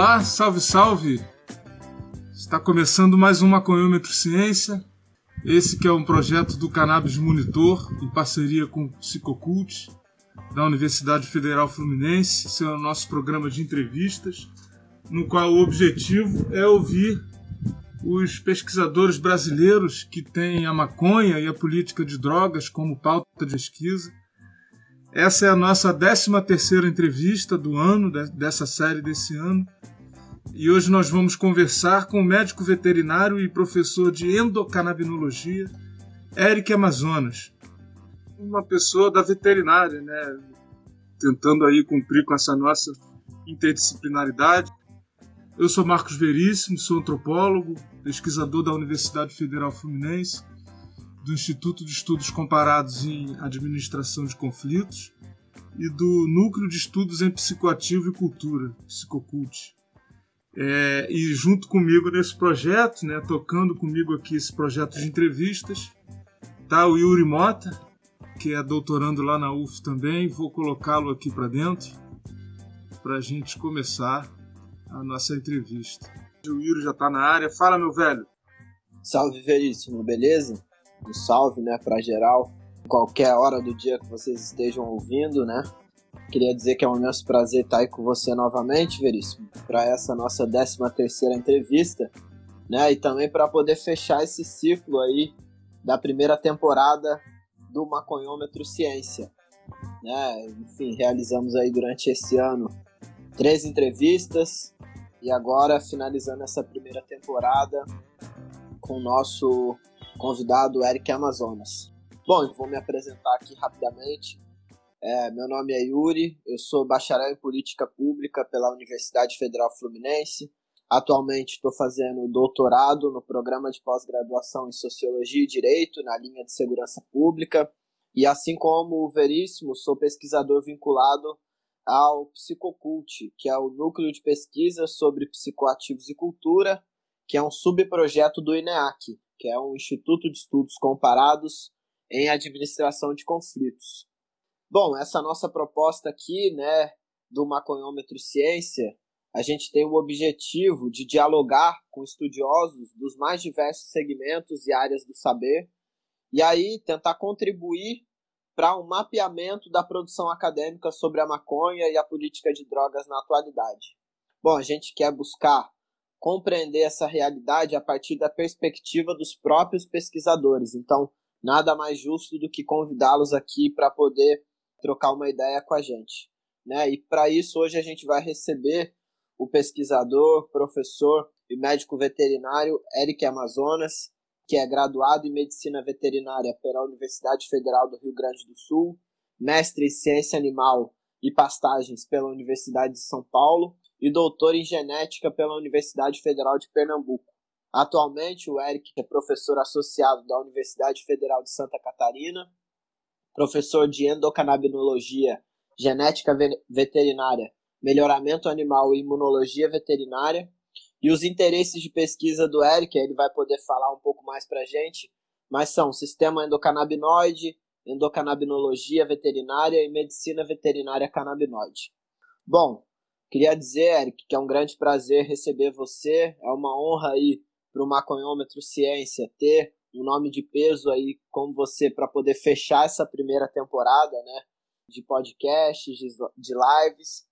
Olá, salve, salve! Está começando mais um Maconhômetro Ciência. Esse que é um projeto do Cannabis Monitor, em parceria com o Psicocult, da Universidade Federal Fluminense. Esse é o nosso programa de entrevistas, no qual o objetivo é ouvir os pesquisadores brasileiros que têm a maconha e a política de drogas como pauta de pesquisa. Essa é a nossa 13 terceira entrevista do ano, dessa série desse ano. E hoje nós vamos conversar com o médico veterinário e professor de endocannabinologia, Eric Amazonas. Uma pessoa da veterinária, né? Tentando aí cumprir com essa nossa interdisciplinaridade. Eu sou Marcos Veríssimo, sou antropólogo, pesquisador da Universidade Federal Fluminense, do Instituto de Estudos Comparados em Administração de Conflitos e do Núcleo de Estudos em Psicoativo e Cultura, Psicocult. É, e junto comigo nesse projeto, né, tocando comigo aqui esse projeto de entrevistas, tá o Yuri Mota, que é doutorando lá na UF também. Vou colocá-lo aqui para dentro para a gente começar a nossa entrevista. O Yuri já está na área. Fala, meu velho. Salve, Veríssimo, beleza? Um salve, né, para geral. Qualquer hora do dia que vocês estejam ouvindo, né? Queria dizer que é um imenso prazer estar aí com você novamente, Veríssimo, para essa nossa 13 terceira entrevista, né? E também para poder fechar esse ciclo aí da primeira temporada do Maconhômetro Ciência, né? Enfim, realizamos aí durante esse ano três entrevistas e agora finalizando essa primeira temporada com o nosso convidado Eric Amazonas. Bom, eu vou me apresentar aqui rapidamente. É, meu nome é Yuri, eu sou bacharel em Política Pública pela Universidade Federal Fluminense. Atualmente estou fazendo doutorado no programa de pós-graduação em Sociologia e Direito, na linha de Segurança Pública. E assim como o Veríssimo, sou pesquisador vinculado ao Psicocult, que é o núcleo de pesquisa sobre psicoativos e cultura, que é um subprojeto do INEAC, que é um Instituto de Estudos Comparados em Administração de Conflitos. Bom, essa nossa proposta aqui, né, do Maconhômetro Ciência, a gente tem o objetivo de dialogar com estudiosos dos mais diversos segmentos e áreas do saber, e aí tentar contribuir para um mapeamento da produção acadêmica sobre a maconha e a política de drogas na atualidade. Bom, a gente quer buscar compreender essa realidade a partir da perspectiva dos próprios pesquisadores. Então, nada mais justo do que convidá-los aqui para poder trocar uma ideia com a gente. Né? E para isso, hoje a gente vai receber o pesquisador, professor e médico veterinário Eric Amazonas, que é graduado em Medicina Veterinária pela Universidade Federal do Rio Grande do Sul, mestre em Ciência Animal e Pastagens pela Universidade de São Paulo e doutor em genética pela Universidade Federal de Pernambuco. Atualmente, o Eric é professor associado da Universidade Federal de Santa Catarina, professor de endocannabinologia, genética veterinária, melhoramento animal e imunologia veterinária. E os interesses de pesquisa do Eric, ele vai poder falar um pouco mais para a gente, mas são sistema endocannabinoide, endocannabinologia veterinária e medicina veterinária canabinoide. Bom, Queria dizer, Eric, que é um grande prazer receber você. É uma honra aí para o Maconhômetro Ciência ter um nome de peso aí como você para poder fechar essa primeira temporada, né? De podcasts, de lives.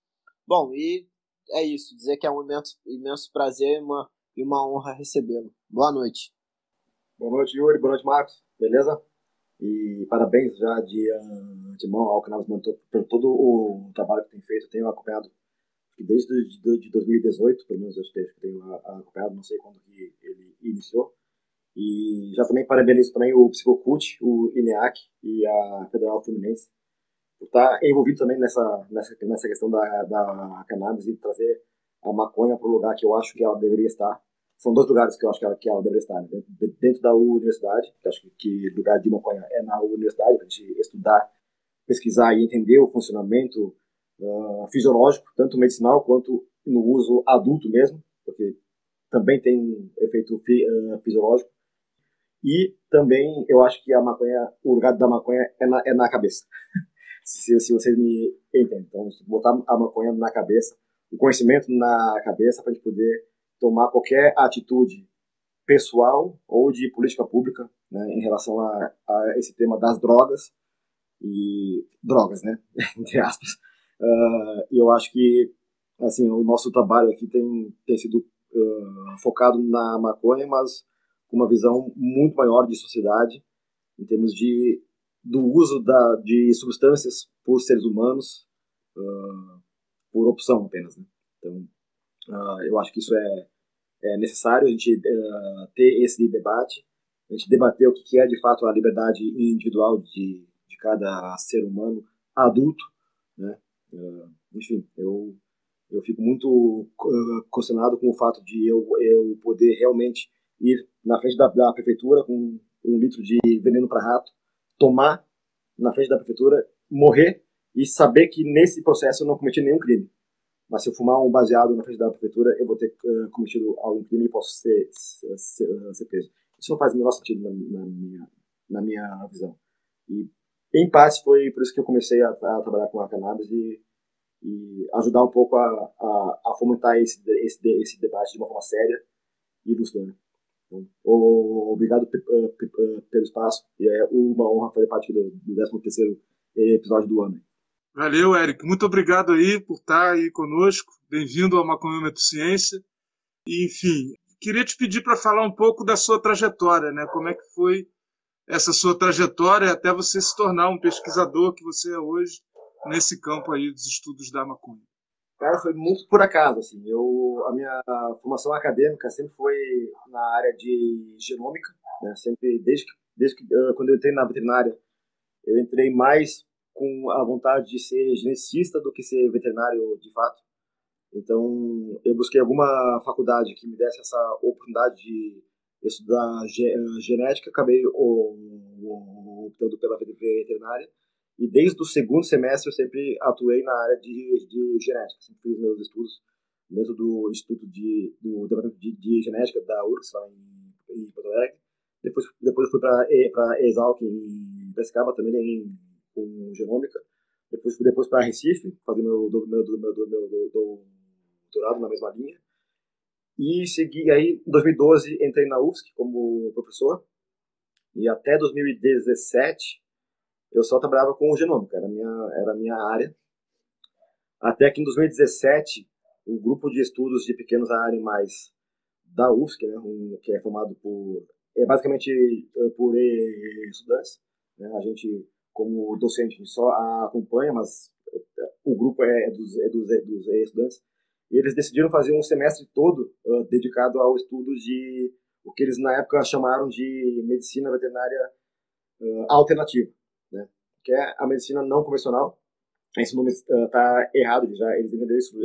Bom, e é isso. Dizer que é um imenso, imenso prazer e uma, e uma honra recebê-lo. Boa noite. Boa noite, Yuri. Boa noite, Marcos. Beleza? E parabéns já de antemão ao Canal por todo o trabalho que tem feito. Tenho acompanhado desde de 2018, pelo menos eu tenho acompanhado, não sei quando que ele iniciou. E já também parabenizo também o Psicocult, o INEAC e a Federal Fluminense por estar envolvido também nessa, nessa, nessa questão da, da cannabis e trazer a maconha para o lugar que eu acho que ela deveria estar. São dois lugares que eu acho que ela, que ela deveria estar. Né? Dentro, dentro da universidade, que acho que, que lugar de maconha é na universidade, para a gente estudar, pesquisar e entender o funcionamento uh, fisiológico, tanto medicinal quanto no uso adulto mesmo, porque também tem um efeito fi, uh, fisiológico. E também eu acho que a maconha, o lugar da maconha é na, é na cabeça. se, se vocês me entendem. Então, botar a maconha na cabeça o conhecimento na cabeça para a gente poder tomar qualquer atitude pessoal ou de política pública né, em relação a, a, esse tema das drogas e drogas, né, entre aspas. E eu acho que assim o nosso trabalho aqui tem, tem sido uh, focado na maconha, mas com uma visão muito maior de sociedade em termos de do uso da, de substâncias por seres humanos uh, por opção apenas. Né? Então, eu acho que isso é, é necessário a gente ter esse debate, a gente debater o que é de fato a liberdade individual de, de cada ser humano adulto, né? enfim, eu eu fico muito consternado com o fato de eu, eu poder realmente ir na frente da, da prefeitura com um litro de veneno para rato, tomar na frente da prefeitura, morrer e saber que nesse processo eu não cometi nenhum crime. Mas se eu fumar um baseado na frente da prefeitura, eu vou ter uh, cometido algum crime e posso ser, ser, ser, ser, preso. Isso não faz o menor sentido na, na, minha, na minha visão. E, em parte, foi por isso que eu comecei a, a trabalhar com a cannabis e, e ajudar um pouco a, a, a fomentar esse, esse, esse debate de uma forma séria e lúcida. Né? Então, obrigado pelo espaço e é uma honra fazer parte do, do 13 episódio do ano. Valeu, Eric. Muito obrigado aí por estar aí conosco. Bem-vindo ao Maconhômetro Ciência. E, enfim, queria te pedir para falar um pouco da sua trajetória, né? Como é que foi essa sua trajetória até você se tornar um pesquisador que você é hoje nesse campo aí dos estudos da maconha? Cara, foi muito por acaso, assim. Eu, a minha formação acadêmica sempre foi na área de genômica, né? Sempre, desde desde que quando eu entrei na veterinária, eu entrei mais com a vontade de ser geneticista do que ser veterinário de fato. Então, eu busquei alguma faculdade que me desse essa oportunidade de estudar genética, acabei optando pela veterinária. E desde o segundo semestre eu sempre atuei na área de, de genética, sempre fiz meus estudos dentro do Instituto de, do Departamento de, de Genética da URGS, lá em, Porto Alegre. Depois, depois fui para Exalc, em Pescava, também em, genômica. Depois fui depois para Recife, fazer meu, meu, meu, meu, meu doutorado na mesma linha. E segui aí, em 2012, entrei na UFSC como professor. E até 2017 eu só trabalhava com genômica, era a minha, era a minha área. Até que em 2017, o grupo de estudos de pequenos animais da UFSC, né, um, que é formado por, é basicamente eh, por estudantes, né, a gente, como docente, só acompanha, mas eh, o grupo é, é dos, é dos, é dos estudantes, e eles decidiram fazer um semestre todo uh, dedicado ao estudo de o que eles na época chamaram de medicina veterinária uh, alternativa que é a medicina não convencional. Esse nome está uh, errado, eles, já, eles entenderam isso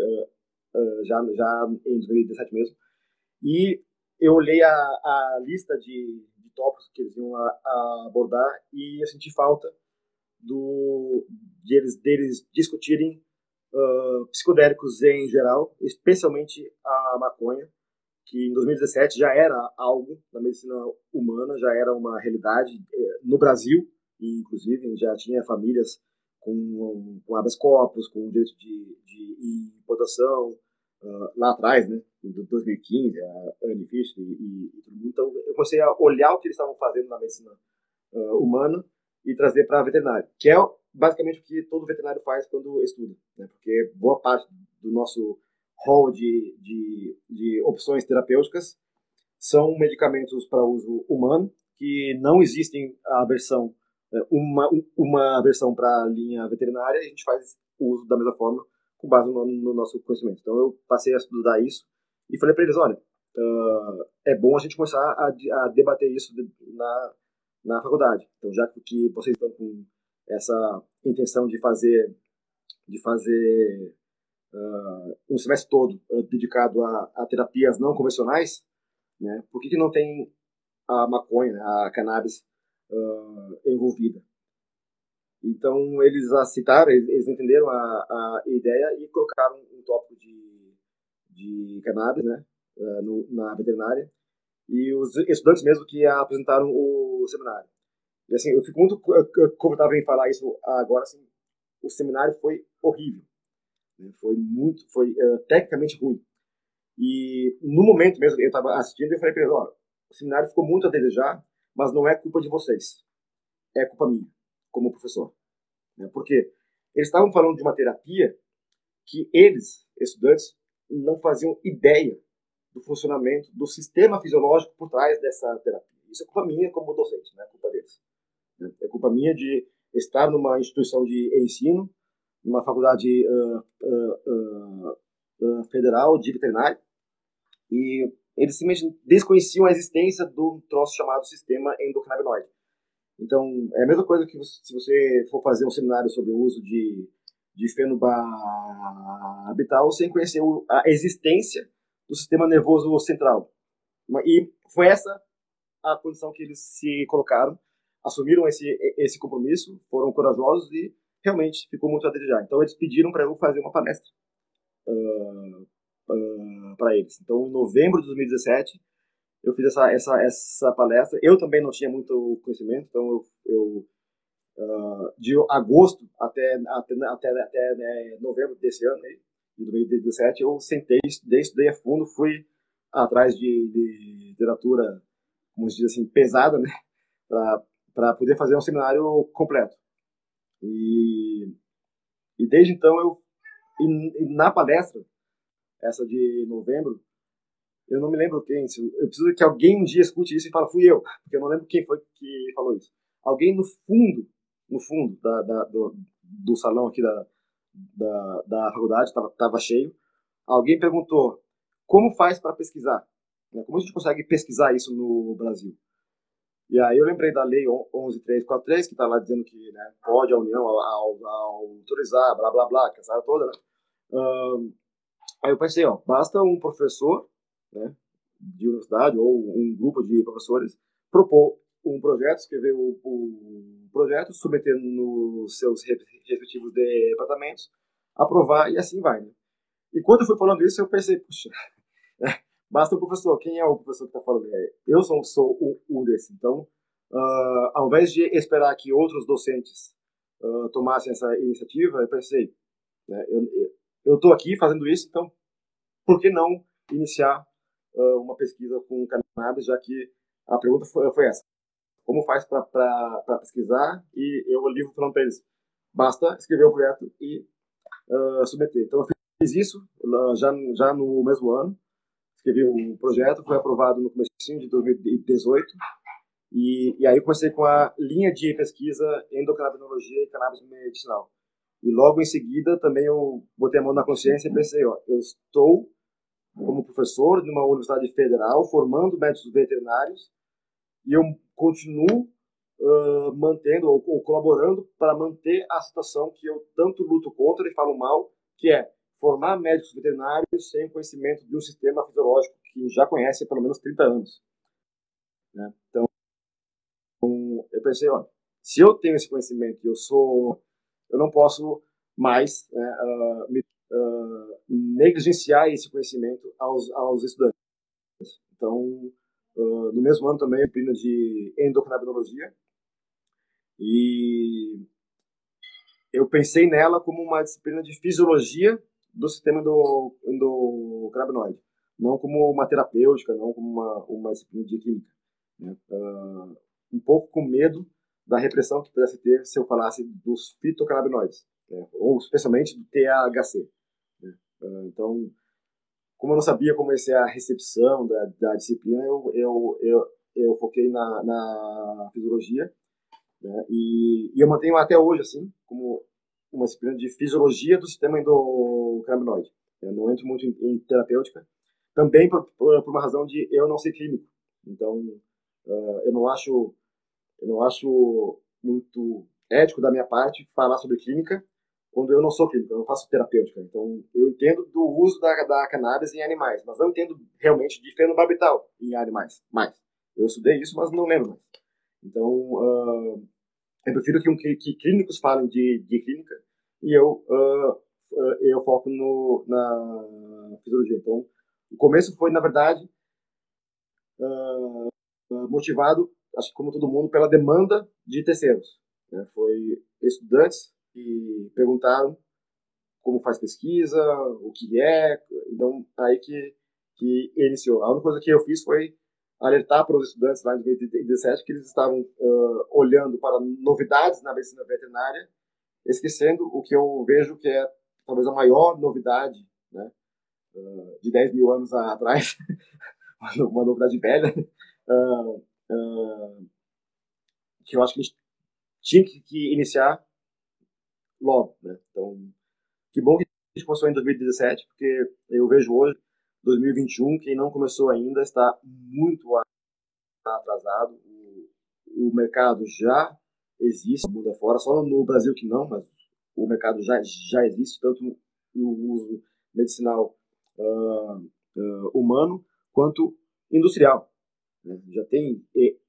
já, já em 2017 mesmo. E eu olhei a, a lista de, de tópicos que eles iam a, a abordar e eu senti falta do, de eles, deles discutirem psicodélicos em geral, especialmente a maconha, que em 2017 já era algo na medicina humana, já era uma realidade eh, no Brasil, e inclusive já tinha famílias com, com habeas corpus, com direito de, de importação, lá atrás, né, em 2015, a Anne e, e, tudo. Então, eu comecei a olhar o que eles estavam fazendo na medicina humana e trazer para a veterinária, que é basicamente o que todo veterinário faz quando estuda, né, porque boa parte do nosso hall de, de, de opções terapêuticas são medicamentos para uso humano, que não existem a versão é, uma, uma versão para a linha veterinária e a gente faz o uso da mesma forma com base no, no, nosso conhecimento. Então eu passei a estudar isso e falei para eles, olha, uh, é bom a gente começar a, a debater isso na, na faculdade. Então já que vocês estão com essa intenção de fazer de fazer uh, um semestre todo uh, dedicado a, a, terapias não convencionais, né? Por que, que não tem a maconha, né, a cannabis uh, envolvida. Então, eles aceitaram, eles entenderam a, a ideia e colocaram um tópico de, de cannabis né, uh, no, na veterinária. E os estudantes mesmo que apresentaram o seminário. E assim, eu fico muito confortável em falar isso agora, assim, o seminário foi horrível. Né? Foi muito, foi uh, tecnicamente ruim. E no momento mesmo, eu estava assistindo e falei para eles, olha, o seminário ficou muito a desejar, mas não é culpa de vocês. É culpa minha, como professor. Né? Porque eles estavam falando de uma terapia que eles, estudantes, não faziam ideia do funcionamento do sistema fisiológico por trás dessa terapia. Isso é culpa minha como docente, não é culpa deles. É culpa minha de estar numa instituição de ensino, numa faculdade uh, uh, uh, federal de veterinária, e eles simplesmente desconheciam a existência do troço chamado sistema endocannabinoide. Então, é a mesma coisa que você, se você for fazer um seminário sobre o uso de, de fenobarbital sem conhecer a existência do sistema nervoso central. E foi essa a condição que eles se colocaram, assumiram esse, esse compromisso, foram corajosos e realmente ficou muito a desejar. Então, eles pediram para eu fazer uma palestra. Uh, uh, para eles. Então, em novembro de 2017, eu fiz essa, essa, essa palestra. Eu também não tinha muito conhecimento, então eu, eu uh, de agosto até, até, até, até né, novembro desse ano, aí, de 2017, eu sentei, estudei, estudei a fundo, fui atrás de, de literatura, como se diz assim, pesada, né, para poder fazer um seminário completo. E, e desde então eu, e, e na palestra, essa de novembro, eu não me lembro quem. Eu preciso que alguém um dia escute isso e fale, fui eu, porque eu não lembro quem foi que falou isso. Alguém no fundo, no fundo da, da do, do salão aqui da, da, da faculdade, estava cheio, alguém perguntou como faz para pesquisar? Né, como a gente consegue pesquisar isso no Brasil? E aí eu lembrei da lei 11.343, que está lá dizendo que né, pode a União ao, ao, autorizar, blá, blá, blá, que essa área toda, né? Aí eu pensei, ó, basta um professor, né, de universidade ou um grupo de professores propor um projeto, escrever o, projeto, submeter nos seus respectivos departamentos, aprovar e assim vai. Né? E quando eu fui falando isso, eu pensei, puxa, basta o professor. Quem é o professor que está falando? É, eu sou, sou um, um desse. Então, uh, ao invés de esperar que outros docentes uh, tomassem essa iniciativa, eu pensei, né, eu, estou aqui fazendo isso, então por que não iniciar uh, uma pesquisa com cannabis, já que a pergunta foi, foi essa. Como faz para pesquisar? E eu livro falando para eles, basta escrever o projeto e submeter. Então eu fiz isso já, já no mesmo ano, escrevi um projeto, foi aprovado no começo de 2018, e, e aí comecei com a linha de pesquisa endocannabinologia e cannabis medicinal. E logo em seguida também eu botei a mão na consciência e pensei, ó, eu estou como professor de uma universidade federal formando médicos veterinários e eu continuo uh, mantendo ou, ou, colaborando para manter a situação que eu tanto luto contra e falo mal, que é formar médicos veterinários sem conhecimento de um sistema fisiológico que já conhece há pelo menos 30 anos. Né? Então, eu pensei, olha, se eu tenho esse conhecimento eu sou eu não posso mais né, uh, me, uh, negligenciar esse conhecimento aos, aos estudantes. Então, uh, no mesmo ano também, disciplina de endocrinologia, e eu pensei nela como uma disciplina de fisiologia do sistema do endocannabinoide, não como uma terapêutica, não como uma, uma disciplina de química. Né? Uh, um pouco com medo da repressão que pudesse ter se eu falasse dos fitocannabinoides, né? ou especialmente do THC. Né? Ah, então, como eu não sabia como ia ser a recepção da, da disciplina, eu, eu, eu, eu foquei na, na fisiologia, né? e, e eu mantenho até hoje, assim, como uma disciplina de fisiologia do sistema endocannabinoide. Eu não entro muito em, em terapêutica, também por, por, por, uma razão de eu não ser clínico. Então, uh, eu não acho eu não acho muito ético da minha parte falar sobre clínica quando eu não sou clínico, eu não faço terapêutica. Então, eu entendo do uso da, da cannabis em animais, mas não entendo realmente de fenobarbital em animais, mais. Eu estudei isso, mas não lembro mais. Então, uh, eu prefiro que, que, que, clínicos falem de, de clínica e eu, uh, eu foco no, na fisiologia. Então, o começo foi, na verdade, motivado acho que como todo mundo, pela demanda de terceiros. Né? Foi estudantes que perguntaram como faz pesquisa, o que é, então aí que, que iniciou. A única coisa que eu fiz foi alertar para os estudantes lá em 2017 que eles estavam uh, olhando para novidades na medicina veterinária, esquecendo o que eu vejo que é talvez a maior novidade, né, uh, de 10 mil anos atrás, uma novidade velha, uh, que eu acho que a gente tinha que, iniciar logo, né? Então, que bom que a gente começou em 2017, porque eu vejo hoje 2021, quem não começou ainda está muito atrasado. O mercado já existe, mundo fora, só no Brasil que não, mas o mercado já, já existe, tanto no uso medicinal uh, uh, humano quanto industrial. Né? Já tem,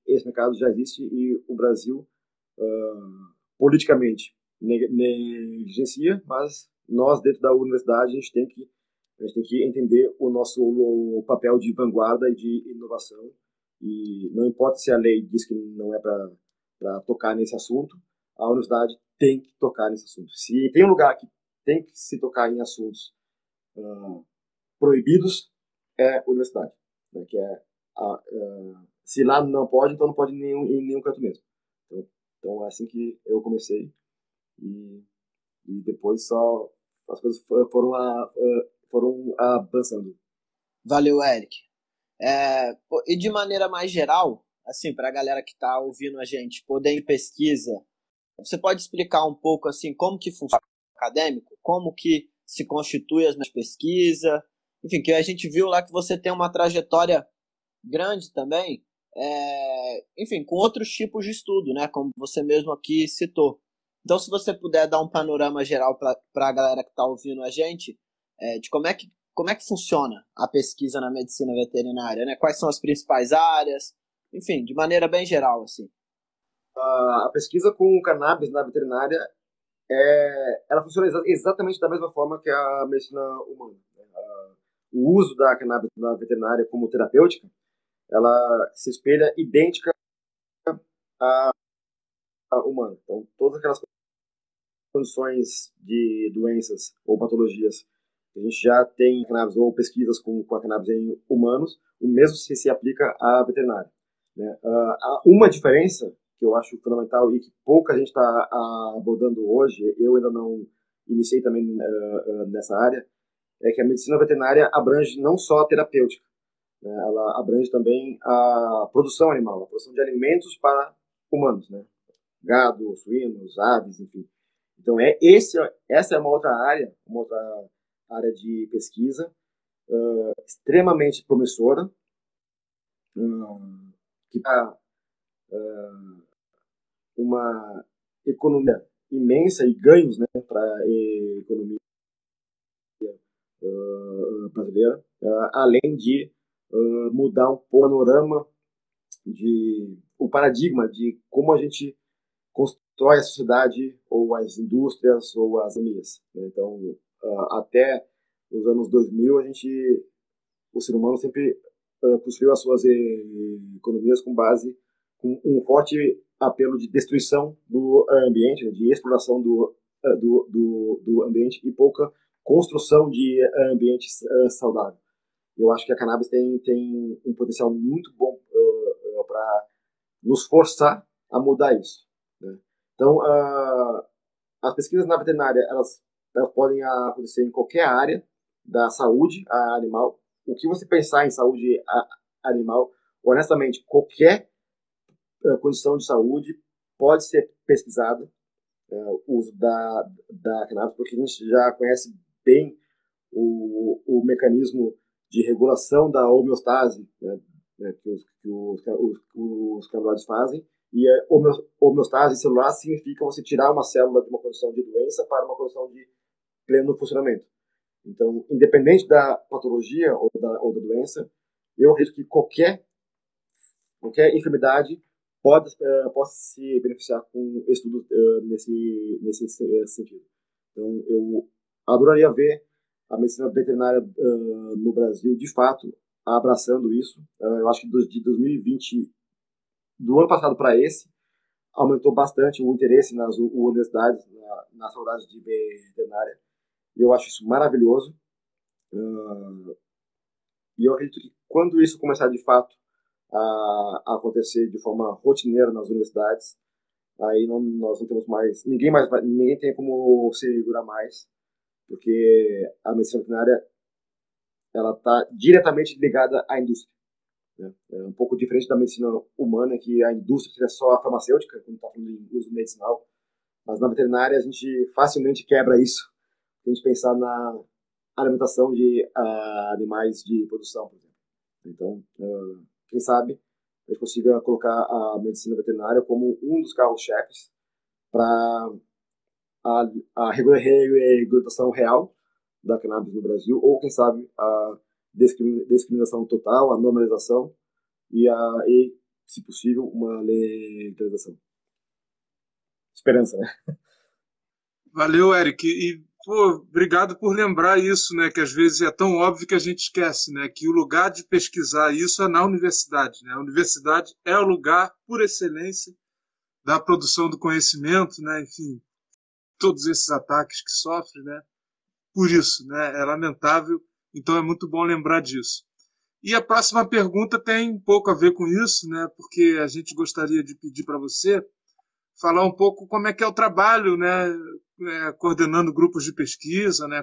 esse mercado já existe e o Brasil, uh, politicamente, negligencia, mas nós, dentro da universidade, a gente tem que a gente tem que entender o nosso o papel de vanguarda e de inovação. E não importa se a lei diz que não é para tocar nesse assunto, a universidade tem que tocar nesse assunto. Se tem um lugar que tem que se tocar em assuntos uh, proibidos, é a universidade. Né, que é a, uh, se lá não pode, então não pode em nenhum, em nenhum canto mesmo. Então, então é assim que eu comecei. E, e depois só as coisas foram a foram avançando. Valeu, Eric. É, e de maneira mais geral, assim, para a galera que está ouvindo a gente poder em pesquisa, você pode explicar um pouco assim como que funciona o acadêmico, como que se constitui as pesquisa, enfim, que a gente viu lá que você tem uma trajetória grande também, é, enfim, com outros tipos de estudo, né, como você mesmo aqui citou. Então, se você puder dar um panorama geral para a galera que está ouvindo a gente, é, de como é, que, como é que funciona a pesquisa na medicina veterinária, né? Quais são as principais áreas, enfim, de maneira bem geral, assim. a pesquisa com cannabis na veterinária é, ela funciona exa exatamente da mesma forma que a medicina humana. Né? o uso da cannabis na veterinária como terapêutica, ela se espelha idêntica à, à humana. Então, todas aquelas condições de doenças ou patologias a gente já tem cannabis ou pesquisas com, com a cannabis em humanos, o mesmo se, se aplica à veterinária. Né? Uh, uma diferença que eu acho fundamental e que pouca gente está abordando hoje, eu ainda não iniciei também uh, nessa área, é que a medicina veterinária abrange não só a terapêutica, né? ela abrange também a produção animal, a produção de alimentos para humanos, né? gado, suínos, aves, enfim. Então é esse, essa é uma outra área, uma outra área de pesquisa, uh, extremamente promissora, uh, que dá uh, uma economia imensa e ganhos né, para a economia brasileira, além de mudar um panorama de o paradigma de como a gente constrói a sociedade ou as indústrias ou as economias. Né? Então, uh, até os anos 2000, a gente, o ser humano sempre uh, construiu as suas economias com base com um forte apelo de destruição do ambiente, né, de exploração do, uh, do, do, do, ambiente e pouca construção de ambiente saudável. Eu acho que a cannabis tem, tem um potencial muito bom para nos forçar a mudar isso. Né? Então, as pesquisas na veterinária, elas elas podem acontecer em qualquer área da saúde animal. O que você pensar em saúde animal, honestamente, qualquer eh, condição de saúde pode ser pesquisada é, o uso da, da cannabis, porque a gente já conhece bem o, o mecanismo de regulação da homeostase né, né que os, que os, os, fazem. E a homeostase celular significa você tirar uma célula de uma condição de doença para uma condição de pleno funcionamento. Então, independente da patologia ou da, ou da doença, eu acredito que qualquer, qualquer enfermidade pode, uh, possa se beneficiar com estudos uh, nesse, nesse sentido. Então, eu adoraria ver a medicina veterinária uh, no Brasil, de fato, abraçando isso. eu acho que de 2020, do ano passado para esse, aumentou bastante o interesse nas universidades, na, nas faculdades de veterinária. E eu acho isso maravilhoso. Uh, e eu acredito que quando isso começar de fato a, a acontecer de forma rotineira nas universidades, aí não, nós não temos mais ninguém mais ninguém tem como segurar mais, porque a medicina veterinária ela está diretamente ligada à indústria. Né? É um pouco diferente da medicina humana, que a indústria é só a farmacêutica, quando está falando de uso medicinal. Mas na veterinária a gente facilmente quebra isso. A gente pensar na alimentação de uh, animais de produção, por exemplo. Então, uh, quem sabe a gente consiga colocar a medicina veterinária como um dos carros-chefes para a, a regulamentação real da cannabis no Brasil, ou quem sabe a discriminação total, a normalização e, a, e se possível, uma legalização. Esperança, né? Valeu, Eric. E, pô, obrigado por lembrar isso, né? Que às vezes é tão óbvio que a gente esquece, né? Que o lugar de pesquisar isso é na universidade, né? A universidade é o lugar, por excelência, da produção do conhecimento, né? Enfim, todos esses ataques que sofre, né? Por isso, né? É lamentável então é muito bom lembrar disso. E a próxima pergunta tem um pouco a ver com isso, né? Porque a gente gostaria de pedir para você falar um pouco como é que é o trabalho, né? É, coordenando grupos de pesquisa, né?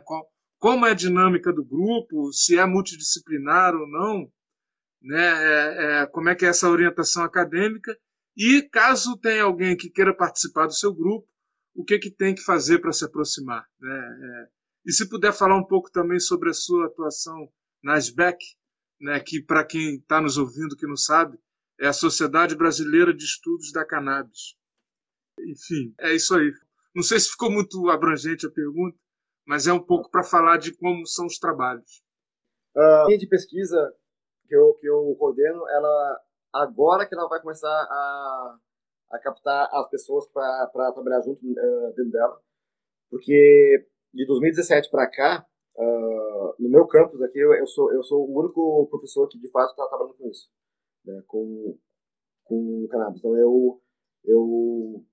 como é a dinâmica do grupo, se é multidisciplinar ou não, né? É, é, como é que é essa orientação acadêmica e caso tenha alguém que queira participar do seu grupo, o que que tem que fazer para se aproximar, né? É, e se puder falar um pouco também sobre a sua atuação na SBEC, né, que para quem está nos ouvindo que não sabe, é a Sociedade Brasileira de Estudos da Cannabis. Enfim, é isso aí. Não sei se ficou muito abrangente a pergunta, mas é um pouco para falar de como são os trabalhos. A linha de pesquisa que eu, que eu coordeno, ela agora que ela vai começar a, a captar as pessoas para trabalhar junto uh, dentro dela, porque de 2017 para cá, uh, no meu campus aqui, eu, sou, eu sou o único professor que de fato está trabalhando com isso, né, com, com cannabis. Então eu, eu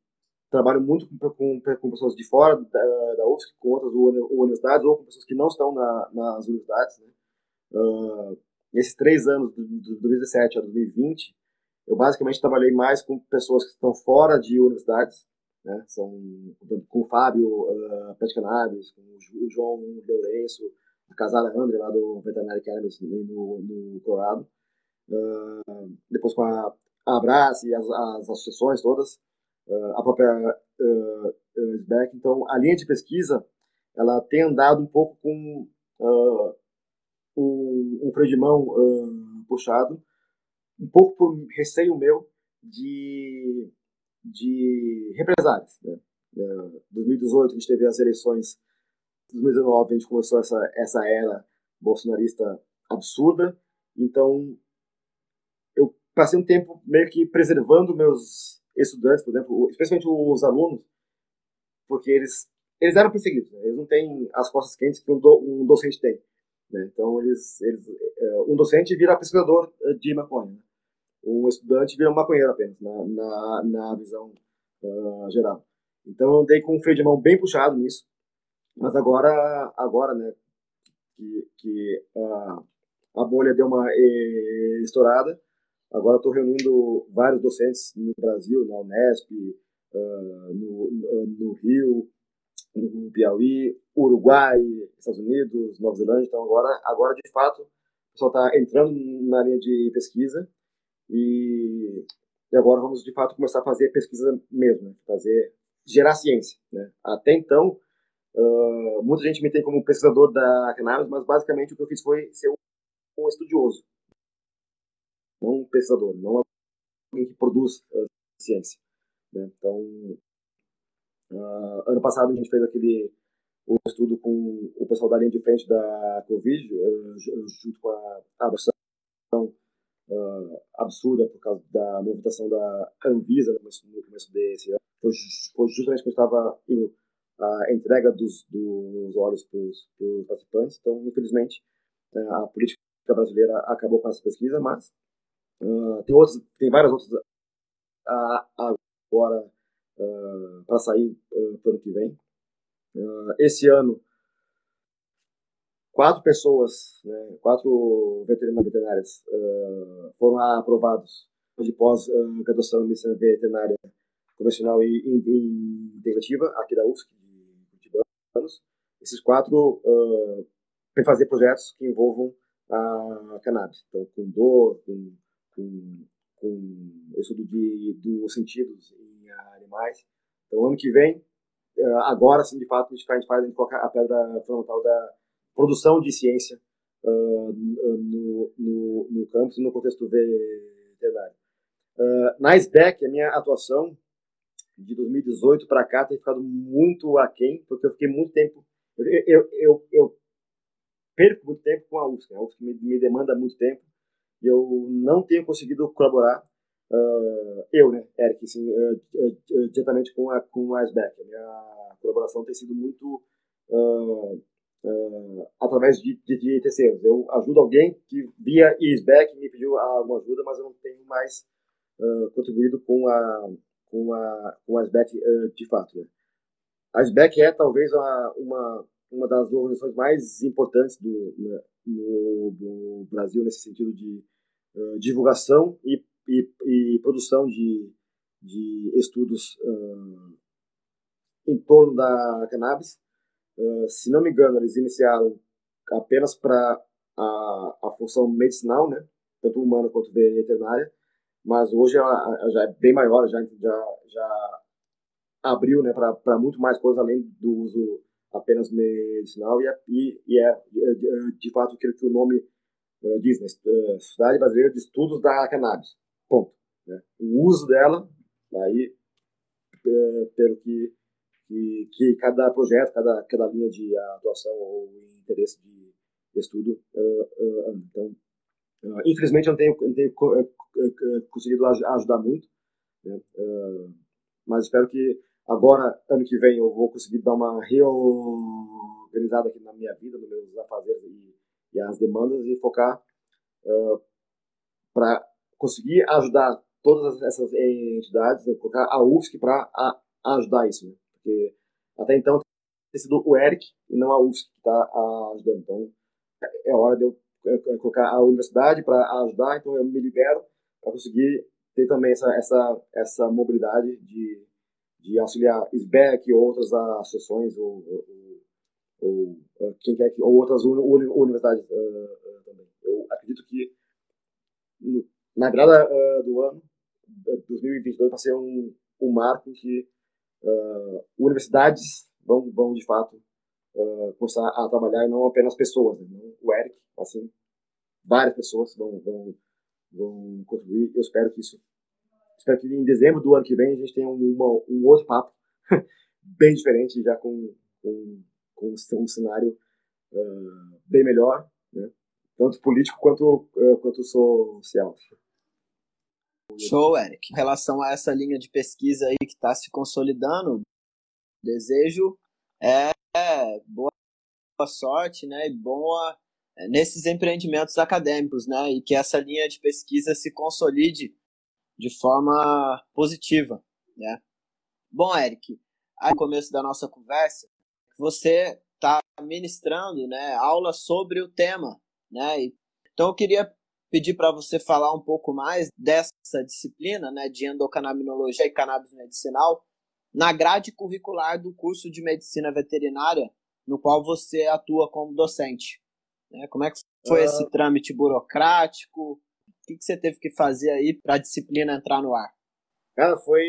trabalho muito com, com, com pessoas de fora da, da UFSC, com outras universidades, ou com pessoas que não estão na, nas universidades. Né. Uh, nesses três anos, de 2017 a 2020, eu basicamente trabalhei mais com pessoas que estão fora de universidades, né? São com o Fábio uh, Pet Cannabis, com o João Lourenço, a casada André lá do Veterinary Cannabis no, no Colorado. Uh, depois com a, a e as, as associações todas, a própria uh, SBEC. Então, a linha de pesquisa ela tem andado um pouco com uh, um, um freio de mão puxado, um pouco por receio meu de de represálias. Né? Em 2018 a gente teve as eleições, em 2019 a gente começou essa, essa era bolsonarista absurda, então eu passei um tempo meio que preservando meus estudantes, por exemplo, especialmente os alunos, porque eles, eles eram perseguidos, né? eles não têm as costas quentes que um, do, um docente tem. Né? Então, eles, eles, é, um docente vira pesquisador de maconha. Né? um estudante vira um maconheiro apenas, na, na, na visão uh, geral. Então eu andei com um freio de mão bem puxado nisso, mas agora, agora né, que, que uh, a bolha deu uma e, estourada, agora estou reunindo vários docentes no Brasil, na Unesp, uh, no, no Rio, no Piauí, Uruguai, Estados Unidos, Nova Zelândia. Então agora, agora de fato, o pessoal está entrando na linha de pesquisa e, e agora vamos de fato começar a fazer pesquisa mesmo, né? fazer gerar ciência. Né? Até então, uh, muita gente me tem como pesquisador da cannabis, mas basicamente o que eu fiz foi ser um, um estudioso, não um pesquisador, não alguém que produz uh, ciência. Né? Então, uh, ano passado a gente fez aquele um estudo com o pessoal da linha de frente da Covid, junto com a Abração uh, absurda por causa da movimentação da Anvisa no começo, no começo desse ano. Foi, foi justamente quando estava indo a entrega dos, dos olhos para os participantes. Então, infelizmente, uh, a política brasileira acabou com essa pesquisa, mas uh, tem, outros, tem várias outras uh, agora para sair uh, para o ano que vem. esse ano quatro pessoas, né, quatro veterinárias uh, foram aprovados de pós-graduação em medicina veterinária convencional e, integrativa aqui da UFSC de anos. Esses quatro uh, fazer projetos que envolvam a cannabis, então com dor, com, com, com estudo de, dos sentidos em animais. Então, ano que vem, agora sim, de fato, a gente faz, a gente, coloca a pedra fundamental da produção de ciência uh, no, no, no campus e no contexto veterinário. Uh, na SBEC, a minha atuação de 2018 para cá tem ficado muito aquém, porque eu fiquei muito tempo. Eu, eu, eu, eu perco muito tempo com a UFSC. Né? A UFSC me, me, demanda muito tempo e eu não tenho conseguido colaborar, uh, eu, né, Eric, assim, uh, uh, diretamente com a, com a SBEC. A minha colaboração tem sido muito através de, de, de, terceiros. Eu ajudo alguém que via ISBEC me pediu alguma ajuda, mas eu não tenho mais contribuído com a com a, com a SBEC de fato. Né? A SBEC é talvez uma, uma, uma das organizações mais importantes do, né, no, no, Brasil nesse sentido de uh, divulgação e, e, e, produção de, de estudos uh, em torno da cannabis. se não me engano, eles iniciaram apenas para a, a função medicinal, né, tanto humana quanto veterinária, mas hoje ela, ela já é bem maior, já, já, já abriu né, para muito mais coisas além do uso apenas medicinal e, é, e, e é, de, de, fato aquilo que o nome uh, diz, né, Sociedade Brasileira de Estudos da Cannabis, ponto. Né? O uso dela, aí, uh, pelo que, que, que, cada projeto, cada, cada linha de atuação ou interesse de estudo uh. Então, infelizmente, eu não tenho, não tenho conseguido ajudar muito, né? mas espero que agora, ano que vem, eu vou conseguir dar uma reorganizada aqui na minha vida, nos meus afazeres e, e as demandas e focar para conseguir ajudar todas essas entidades, né? colocar a UFSC para ajudar isso, né? porque até então tem sido o ERIC e não a UFSC que está ajudando. Então, é hora de eu é, é, colocar a universidade para ajudar, então eu me libero para conseguir ter também essa, essa, essa mobilidade de, de auxiliar SBEC ou outras associações ou, ou, ou, ou quem quer que, ou outras universidades uh, uh, também. Eu acredito que na virada uh, do ano, 2022, vai ser um, um marco em que universidades vão, vão de fato uh, começar a trabalhar e não apenas pessoas. Né? O Eric, assim, várias pessoas vão, vão, vão contribuir. Eu espero que isso. Espero que em dezembro do ano que vem a gente tenha um, uma, um outro papo bem diferente, já com, com, com um cenário uh, bem melhor, né? tanto político quanto, uh, quanto social. Show, Eric. Em relação a essa linha de pesquisa aí que está se consolidando, desejo é boa sorte, né, e boa é, nesses empreendimentos acadêmicos, né, e que essa linha de pesquisa se consolide de forma positiva, né. Bom, Eric, no começo da nossa conversa, você está ministrando, né, aula sobre o tema, né, então eu queria pedir para você falar um pouco mais dessa disciplina, né, de endocannabinologia e cannabis medicinal na grade curricular do curso de medicina veterinária no qual você atua como docente. Né? Como é que foi uh... esse trâmite burocrático? Que, que você teve que fazer aí para a disciplina entrar no ar? Cara, foi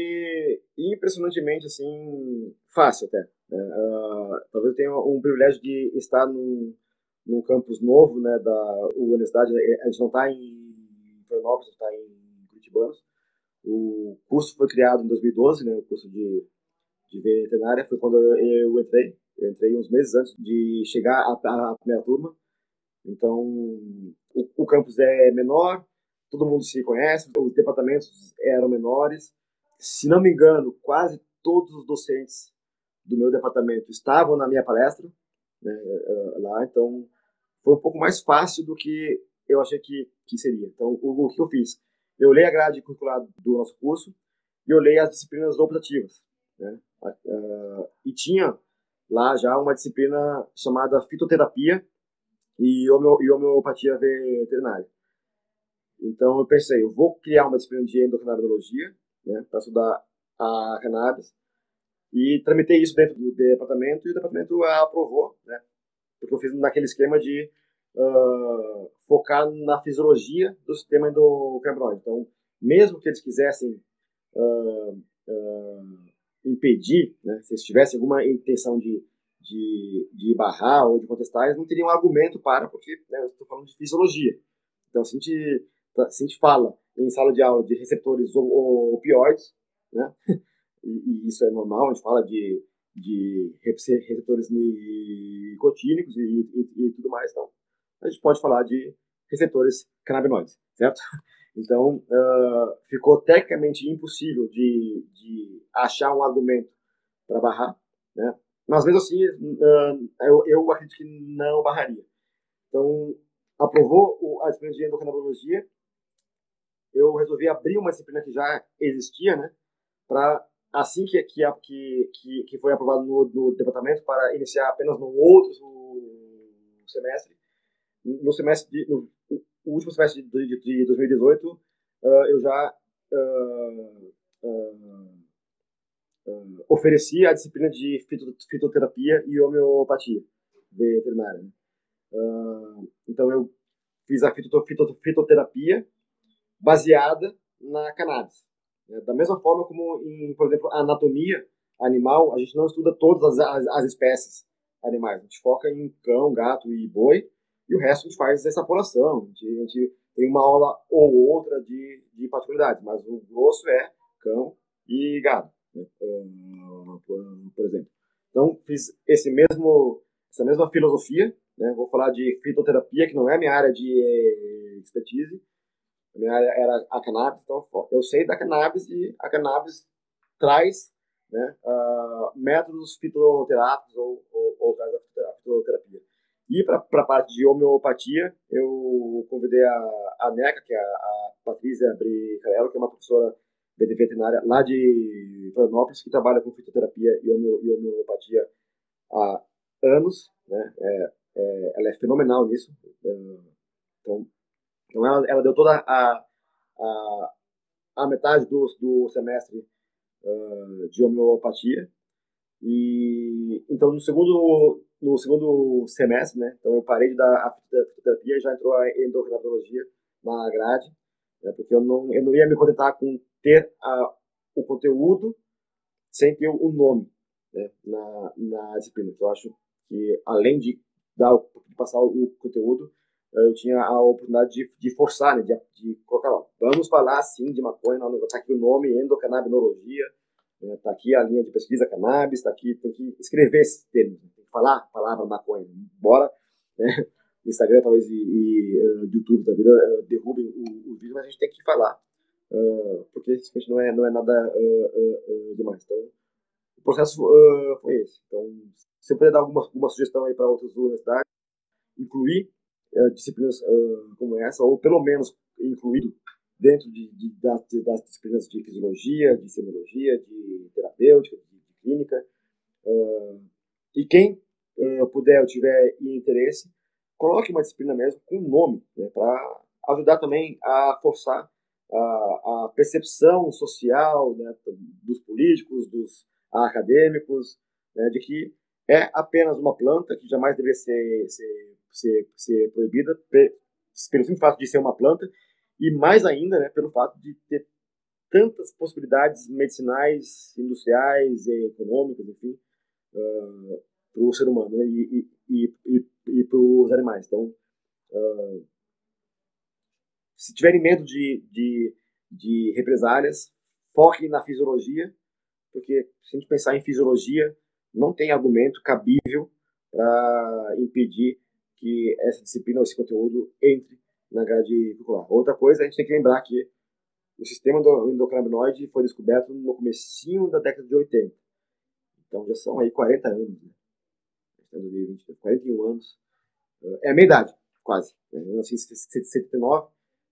impressionantemente assim fácil até. Né? Uh, talvez eu tenha um privilégio de estar num, num campus novo né, da universidade. A gente não está em Florianópolis, está em Curitibanos. O curso foi criado em 2012, né, o curso de, de veterinária, foi quando eu, eu entrei. Eu entrei uns meses antes de chegar a, a primeira turma. Então, o, o, campus é menor, todo mundo se conhece, os departamentos eram menores. Se não me engano, quase todos os docentes do meu departamento estavam na minha palestra né, eh, lá, então foi um pouco mais fácil do que eu achei que, que seria. Então, o, o que eu fiz? Eu olhei a grade curricular do nosso curso e olhei as disciplinas optativas. Né? E tinha lá já uma disciplina chamada fitoterapia e homeopatia veterinária. Então eu pensei, eu vou criar uma disciplina de endocrinologia, né, para estudar a cannabis, e tramitei isso dentro do departamento e o departamento aprovou, né, porque eu fiz naquele esquema de uh, focar na fisiologia do sistema endocannabinoide. Então, mesmo que eles quisessem uh, uh, impedir, né, se eles tivessem alguma intenção de, de, de barrar ou de contestar, eles não teriam argumento para, porque né, eu estou falando de fisiologia. Então, se a gente, se a gente fala em sala de aula de receptores opioides, né, e, isso é normal, a gente fala de, de receptores nicotínicos e, e, e tudo mais, então a gente pode falar de receptores canabinoides, certo? Então, uh, ficou tecnicamente impossível de, de achar um argumento para barrar, né? Mas mesmo assim, uh, eu, eu acredito que não barraria. Então, aprovou a disciplina de endocannabologia, eu resolvi abrir uma disciplina que já existia, né? Para assim que, que, que, que foi aprovado no, no departamento, para iniciar apenas no outro semestre, no semestre de, no, último semestre de, de, de 2018 uh, eu já uh, uh, ofereci a disciplina de fitoterapia e homeopatia veterinária. Né? então eu fiz a fitoterapia baseada na cannabis. Né? Da mesma forma como, em, por exemplo, a anatomia animal, a gente não estuda todas as, as, as espécies animais. A gente foca em cão, gato e boi, e o resto a gente faz essa. A gente, a gente tem uma aula ou outra de, de particularidades, mas o grosso é cão e gado, né? por, exemplo. Então, fiz esse mesmo, essa mesma filosofia, né? vou falar de fitoterapia, que não é minha área de expertise, a minha área era a cannabis, então eu sei da cannabis e a cannabis traz né, uh, métodos fitoterápicos ou, ou, ou traz a fitoterapia. E para a parte de homeopatia, eu convidei a, a NECA, que é a, a Patrícia Bricarello, que é uma professora veterinária lá de Florianópolis, que trabalha com fitoterapia e, homeo, homeopatia há anos. Né? É, é, ela é fenomenal nisso. Então, então ela, ela deu toda a, a, a metade do, do semestre uh, de homeopatia. E então no segundo no segundo semestre, né? Então eu parei de dar a fitoterapia e já entrou a endocrinologia na grade, né, porque eu não, eu não ia me contentar com ter a, o conteúdo sem ter o nome né, na, na disciplina. Eu acho que além de dar de passar o conteúdo, eu tinha a oportunidade de, de forçar, né, de, de colocar lá, vamos falar sim de maconha, está aqui o nome endocannabinologia, está né, aqui a linha de pesquisa cannabis, está aqui, tem que escrever esses termos, né, tem que falar a palavra maconha, embora né, Instagram talvez e, e uh, YouTube da vida uh, derrubem o, o, vídeo, mas a gente tem que falar, uh, porque simplesmente não é, não é nada demais. Então, o processo foi esse. Então, se eu puder dar alguma, alguma sugestão aí para outras universidades, incluir disciplinas como essa, ou pelo menos incluído dentro de, de, das, das, disciplinas de fisiologia, de semiologia, de terapêutica, de, de clínica. Uh, e quem uh, puder ou tiver interesse, coloque uma disciplina mesmo com nome, né, para ajudar também a forçar a, a percepção social né, dos políticos, dos acadêmicos, né, de que é apenas uma planta que jamais deveria ser, ser, ser, ser proibida, pelo simples fato de ser uma planta, e mais ainda né, pelo fato de ter tantas possibilidades medicinais, industriais, econômicas, enfim, uh, para o ser humano né, e, e, e, e para os animais. Então, uh, se tiverem medo de, de, de represálias, foquem na fisiologia, porque se a gente pensar em fisiologia, não tem argumento cabível para impedir que essa disciplina ou esse conteúdo entre na grade curricular. Outra coisa, a gente tem que lembrar que o sistema do endocannabinoide foi descoberto no comecinho da década de 80. Então já são aí 40 anos. Né? 2020, 41 anos. É a minha idade, quase. Né? Eu nasci em 79.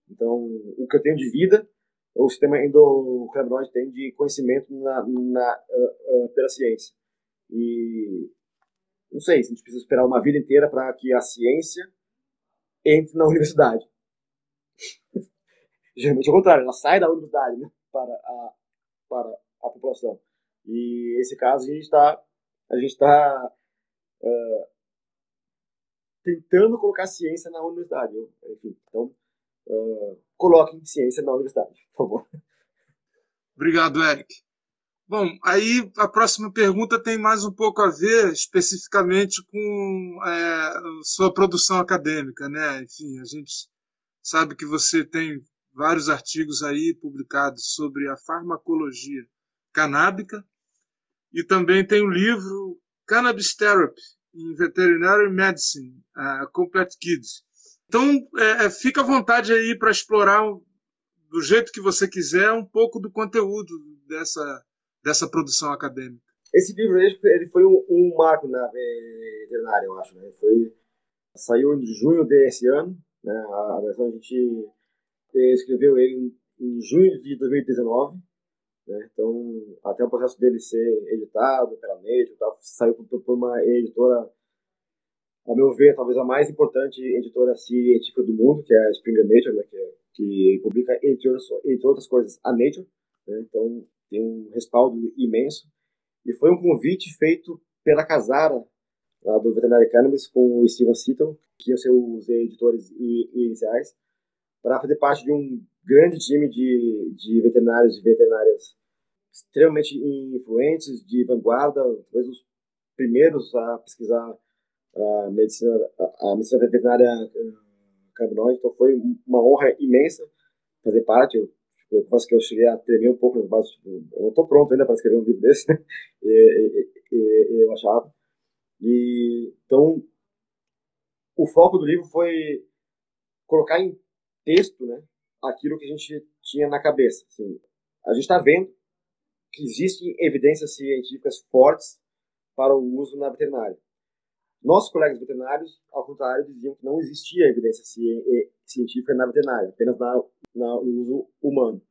Então, o que eu tenho de vida, o sistema endocannabinoide tem de conhecimento na, na, uh, uh, pela ciência. E não sei, se a gente precisa esperar uma vida inteira para que a ciência entre na universidade. Geralmente é o contrário, ela sai da universidade né, para, a, para a população. E esse caso a gente está uh, tentando colocar ciência na universidade. Enfim, então uh, coloquem ciência na universidade, por favor. Obrigado, Eric. Bom, aí a próxima pergunta tem mais um pouco a ver especificamente com é, sua produção acadêmica, né? Enfim, a gente sabe que você tem vários artigos aí publicados sobre a farmacologia canábica e também tem o livro Cannabis Therapy in Veterinary Medicine, uh, Complete Kids. Então, é, é, fica à vontade aí para explorar do jeito que você quiser um pouco do conteúdo dessa dessa produção acadêmica? Esse livro ele foi um, um marco na veterinária, eu acho. Né? Foi, saiu em junho desse ano. Né? A, versão a gente escreveu ele em, em junho de 2019. Né? Então, até o processo dele ser editado pela Nature, tá? saiu por, por uma editora, a meu ver, talvez a mais importante editora científica do mundo, que é a Springer Nature, né? que, é, que publica, entre outras, entre outras coisas, a Nature. Né? Então, tem um respaldo imenso. E foi um convite feito pela Casara, lá do Veterinary Cannabis, com o Steven Seaton, que iam ser os editores iniciais, para fazer parte de um grande time de, de veterinários e veterinárias extremamente influentes, de vanguarda, talvez os primeiros a pesquisar a medicina, a, medicina veterinária uh, cannabinoide. Então foi uma honra imensa fazer parte. Eu eu confesso que eu cheguei a tremer um pouco nas bases, tipo, eu não estou pronto ainda para escrever um livro desse, né? E, e, e, eu achava. E, então, o foco do livro foi colocar em texto, né, aquilo que a gente tinha na cabeça. Assim, a gente está vendo que existem evidências científicas fortes para o uso na veterinária. Nossos colegas veterinários, ao contrário, diziam que não existia evidência científica na veterinária, apenas na, no uso humano.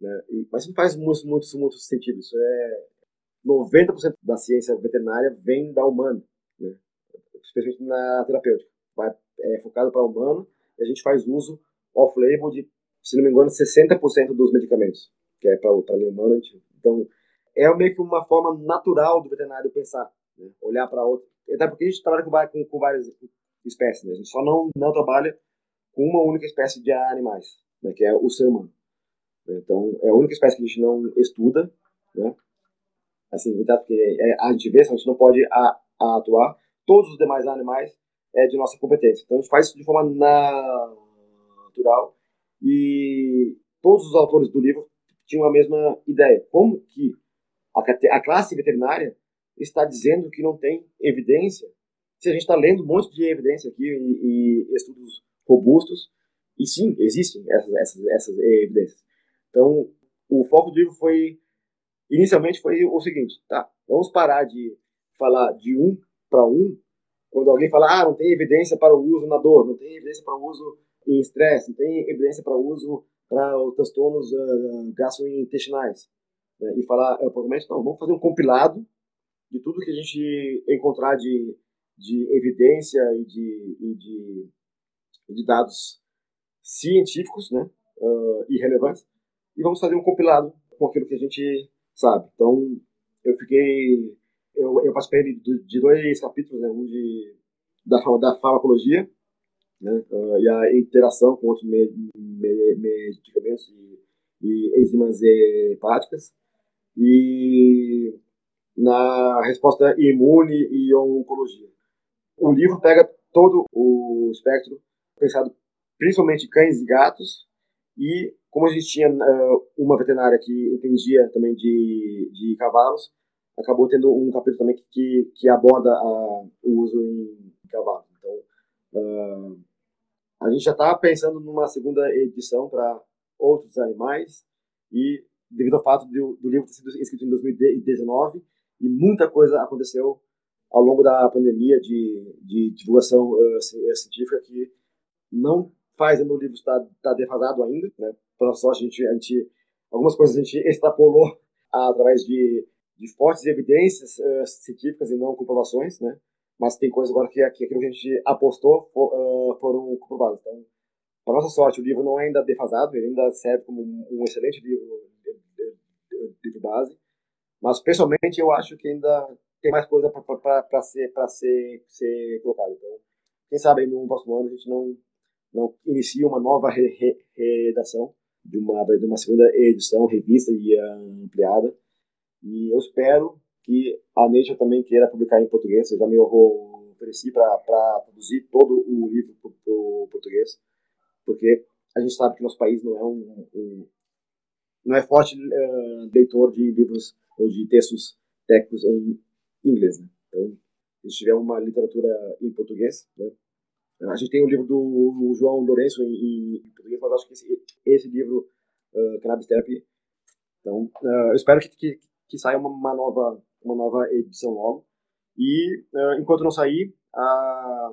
Né? E, mas não faz muito, muito, muito sentido. Isso é 90% da ciência veterinária vem da humana, né? especialmente na terapêutica. Vai, é focado para humano e a gente faz uso off-label de, se não me engano, 60% dos medicamentos, que é para o humano. Então, é meio que uma forma natural do veterinário pensar, né? olhar para outra. Até porque a gente trabalha com, com várias espécies, né? a gente só não, não trabalha com uma única espécie de animais, né? que é o ser humano. Então, é a única espécie que a gente não estuda, né? Assim, então, porque é, a gente vê, a gente não pode a, a atuar. Todos os demais animais é de nossa competência. Então, a gente faz isso de forma natural e todos os autores do livro tinham a mesma ideia. Como que a, a classe veterinária está dizendo que não tem evidência, se a gente está lendo um monte de evidência aqui e, e estudos robustos, e sim, existem essas, essas, essas evidências. Então, o foco do livro foi, inicialmente, foi o seguinte, tá, vamos parar de falar de um para um, quando alguém fala, ah, não tem evidência para o uso na dor, não tem evidência para o uso em estresse, não tem evidência para o uso para os transtornos uh, gastrointestinais. Né? E falar, uh, pontualmente, não, vamos fazer um compilado de tudo que a gente encontrar de, de evidência e de, e de, de dados científicos né, uh, e relevantes, e vamos fazer um compilado com aquilo que a gente sabe. Então, eu fiquei. Eu, eu participei de, de dois capítulos, né, um de, da, da farmacologia né, uh, e a interação com outros me, me, medicamentos e, e enzimas hepáticas. E na resposta imune e oncologia. O livro pega todo o espectro, pensado principalmente cães e gatos, e como a gente tinha uh, uma veterinária que entendia também de, de cavalos, acabou tendo um capítulo também que, que, que aborda uh, o uso em cavalos. Então, uh, a gente já está pensando numa segunda edição para outros animais e devido ao fato do, do livro ter sido escrito em 2019 e muita coisa aconteceu ao longo da pandemia de, de divulgação uh, científica que não faz no livro estar tá, defasado ainda, né? Para sorte, a gente, a gente, algumas coisas a gente extrapolou através de, de fortes evidências uh, científicas e não comprovações, né? mas tem coisas agora que, que aquilo que a gente apostou for, uh, foram comprovadas. Então, para nossa sorte, o livro não é ainda defasado, ele ainda serve como um, excelente livro de, de, base, mas pessoalmente eu acho que ainda tem mais coisa para ser, ser, ser colocado. Então, quem sabe no próximo ano a gente não, não inicia uma nova re, re, redação de uma, de uma segunda edição, revista e ampliada. E eu espero que a Nature também queira publicar em português. Eu já me ofereci para traduzir todo o livro para o português, porque a gente sabe que nosso país não é um, um não é forte uh, leitor de livros ou de textos técnicos em inglês. Né? Então, se tiver uma literatura em português, né? A gente tem o livro do João Lourenço em, em português, mas acho que esse, esse livro, uh, Cannabis Therapy, então, uh, eu espero que, que, que saia uma, uma, nova, uma nova edição logo. E, uh, enquanto não sair, a,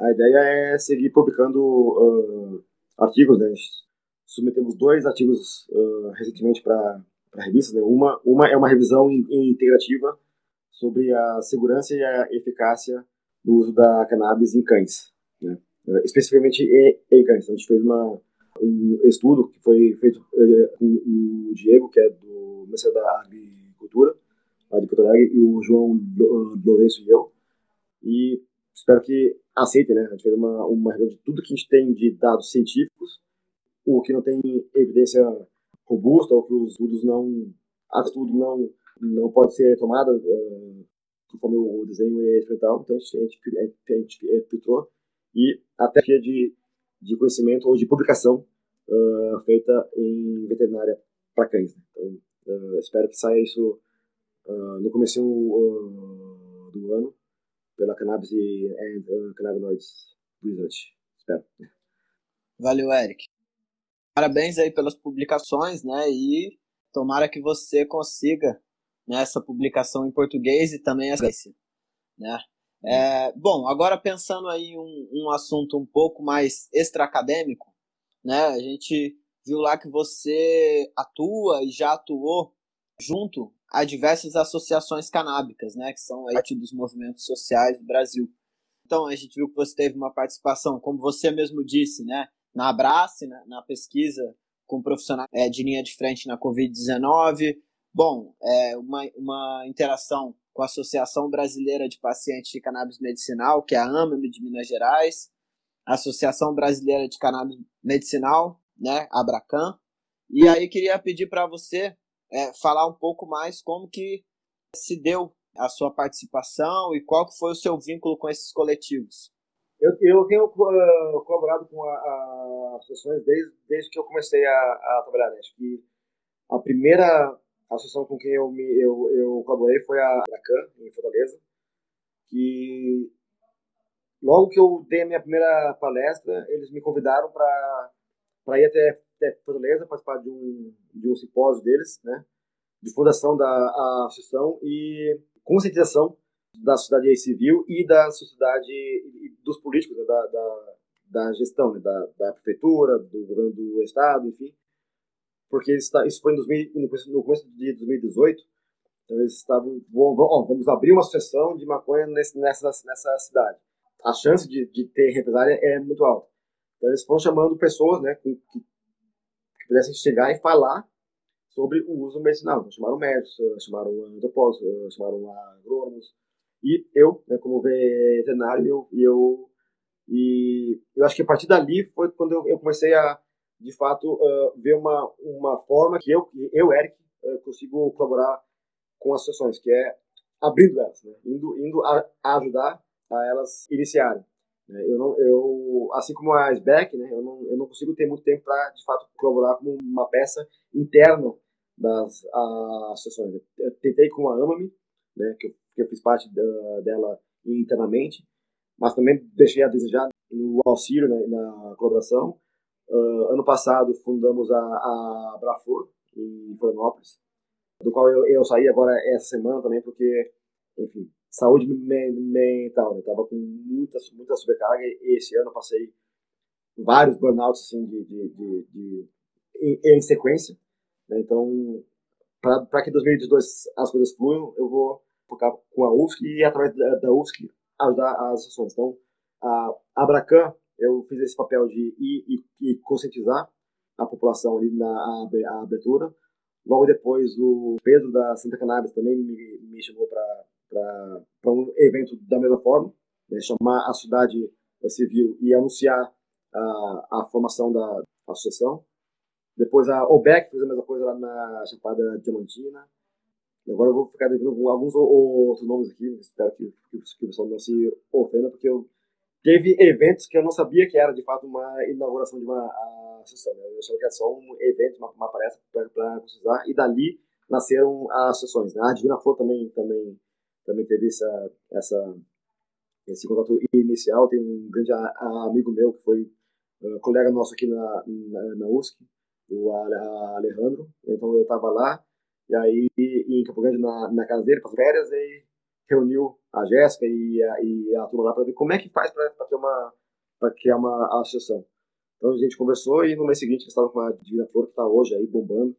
a ideia é seguir publicando uh, artigos, né? Submetemos dois artigos recentemente para revistas, né? Uma, uma é uma revisão integrativa sobre a segurança e a eficácia do uso da cannabis em cães, né? especificamente em, em cães. Então, a gente fez uma, um estudo que foi feito eh, com o Diego, que é do Ministério da Agricultura, lá de Porto Alegre, e o João Lourenço e eu. E espero que aceitem, né? A gente fez uma, uma reunião de tudo que a gente tem de dados científicos, o que não tem evidência robusta, ou que os estudos não, a estudo não, não pode ser tomada conforme o desenho é experimental. Então a gente, a gente, a a gente filtrou e até de de conhecimento ou de publicação uh, feita em veterinária para cães. Né? Então, uh, espero que saia isso uh, no começo do ano pela Cannabis and Cannabinoids Research. Espero. Valeu, Eric. Parabéns aí pelas publicações, né? E tomara que você consiga né, essa publicação em português e também essa, né? É, bom, agora pensando aí um, um assunto um pouco mais extra-acadêmico, né? A gente viu lá que você atua e já atuou junto a diversas associações canábicas, né? Que são parte dos movimentos sociais do Brasil. Então, a gente viu que você teve uma participação, como você mesmo disse, né? Na Abrace, né, na pesquisa com profissionais é, de linha de frente na Covid-19. Bom, é uma, uma interação com a Associação Brasileira de Pacientes de Cannabis Medicinal, que é a AMAM de Minas Gerais, Associação Brasileira de Cannabis Medicinal, né, Abracan. E aí queria pedir para você é, falar um pouco mais como que se deu a sua participação e qual que foi o seu vínculo com esses coletivos. Eu, eu tenho uh, colaborado com as associações desde, desde que eu comecei a, a trabalhar. Né? Acho que a primeira a associação com quem eu, me, eu, eu colaborei foi a Dracan, em Fortaleza, que logo que eu dei a minha primeira palestra, eles me convidaram para ir até, até Fortaleza, participar de um, de um simpósio deles, né, de fundação da associação e conscientização da sociedade civil e da sociedade e dos políticos, né, da, da, da gestão, né, da, da prefeitura, do governo do estado, enfim, porque está, isso foi 2000, no começo de 2018, então eles estavam, vamos abrir uma associação de maconha nesse, nessa, nessa cidade. A chance de, de ter represália é muito alta. Então eles foram chamando pessoas, né, que, que, que pudessem chegar e falar sobre o uso medicinal. Então, chamaram médicos, chamaram antropólogos, chamaram agrônomos. E eu, né, como veterinário, eu, eu, e eu acho que a partir dali foi quando eu, eu comecei a de fato, uh, ver uma, uma forma que eu, eu Eric, uh, consigo colaborar com as sessões, que é abrindo elas, né? indo, indo a, a ajudar a elas iniciarem. Né? Eu não, eu, assim como a SBEC, né, eu, não, eu não consigo ter muito tempo para, de fato, colaborar como uma peça interna das associações. Eu tentei com a Amami, né, que, eu, que eu fiz parte da, dela internamente, mas também deixei a desejar no auxílio, né, na colaboração, Uh, ano passado fundamos a, a Brafor, em Florianópolis, do qual eu, eu saí agora essa semana também, porque, enfim, saúde mental, né? eu tava com muita, muita sobrecarga e esse ano passei vários burnouts, assim, de, de, de, de em, em, sequência, né? então, para que 2022 as coisas fluam, eu vou focar com a UFSC e através da, da ajudar as associações. Então, a Abracan, eu fiz esse papel de ir e, e conscientizar a população ali na a abertura. Logo depois, o Pedro da Santa Cannabis também me, me chamou para um evento da mesma forma, né, chamar a cidade civil e anunciar a, a formação da associação. Depois a OBEC fez a mesma coisa lá na Chapada Diamantina. Agora eu vou ficar devendo alguns outros nomes aqui, espero que, que, que o pessoal não se ofenda, porque eu teve eventos que eu não sabia que era de fato uma inauguração de uma associação. Né? Eu achava que era só um evento, uma, uma palestra para precisar, e dali nasceram as sessões. Né? A Divina Flor também, também, também teve essa, essa, esse contato inicial. Tem um grande amigo meu que foi uh, colega nosso aqui na, na, na USC, o Alejandro. Então eu estava lá, e aí em Campo Grande, na, na casa dele, para férias, e reuniu a Jéssica e a, e a turma lá para ver como é que faz para ter uma para criar uma associação. Então a gente conversou e no mês seguinte estava com a Divina Flor que está hoje aí bombando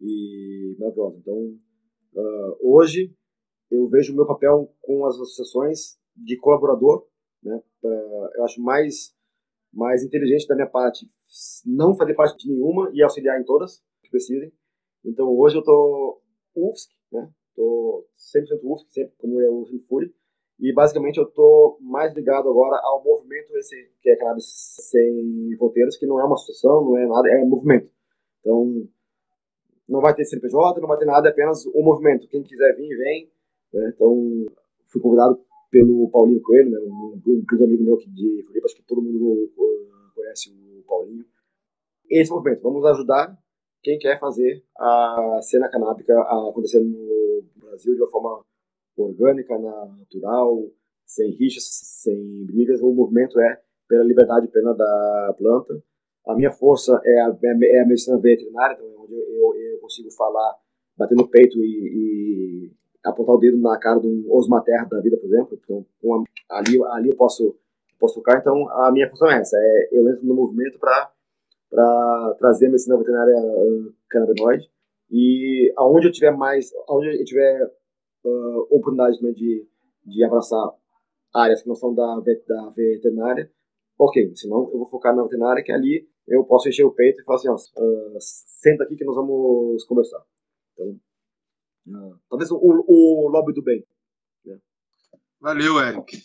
e maravilhosa. Então uh, hoje eu vejo o meu papel com as associações de colaborador, né? Uh, eu acho mais mais inteligente da minha parte não fazer parte de nenhuma e auxiliar em todas que precisem. Então hoje eu tô UFSC, né? Tô 100% UFSC, sempre como eu sempre fui. E basicamente eu tô mais ligado agora ao movimento esse que é Cannabis Sem Fronteiras, que não é uma associação, não é nada, é movimento. Então não vai ter CNPJ, não vai ter nada, é apenas um movimento. Quem quiser vir, vem. Né? Então fui convidado pelo Paulinho Coelho, né? um, um grande amigo meu de Floripa, acho que todo mundo conhece o Paulinho. Esse movimento, vamos ajudar quem quer fazer a cena canábica acontecer no Brasil de uma forma orgânica, natural, sem rixas, sem brigas. O movimento é pela liberdade plena da planta. A minha força é a, é a medicina veterinária, então, é onde eu, eu, consigo falar, bater no peito e, e, apontar o dedo na cara de um osmater da vida, por exemplo. Então, uma, ali, ali eu posso, posso tocar. Então, a minha função é essa: é, eu entro no movimento para trazer a medicina veterinária uh, canabinoide. E aonde eu tiver mais, aonde eu tiver uh, oportunidade também de, de abraçar áreas que não são da, da veterinária, ok, senão eu vou focar na veterinária, que ali eu posso encher o peito e falar assim, ó, uh, senta aqui que nós vamos conversar. Então, uh, talvez o, o lobby do bem. Né? Valeu, Eric.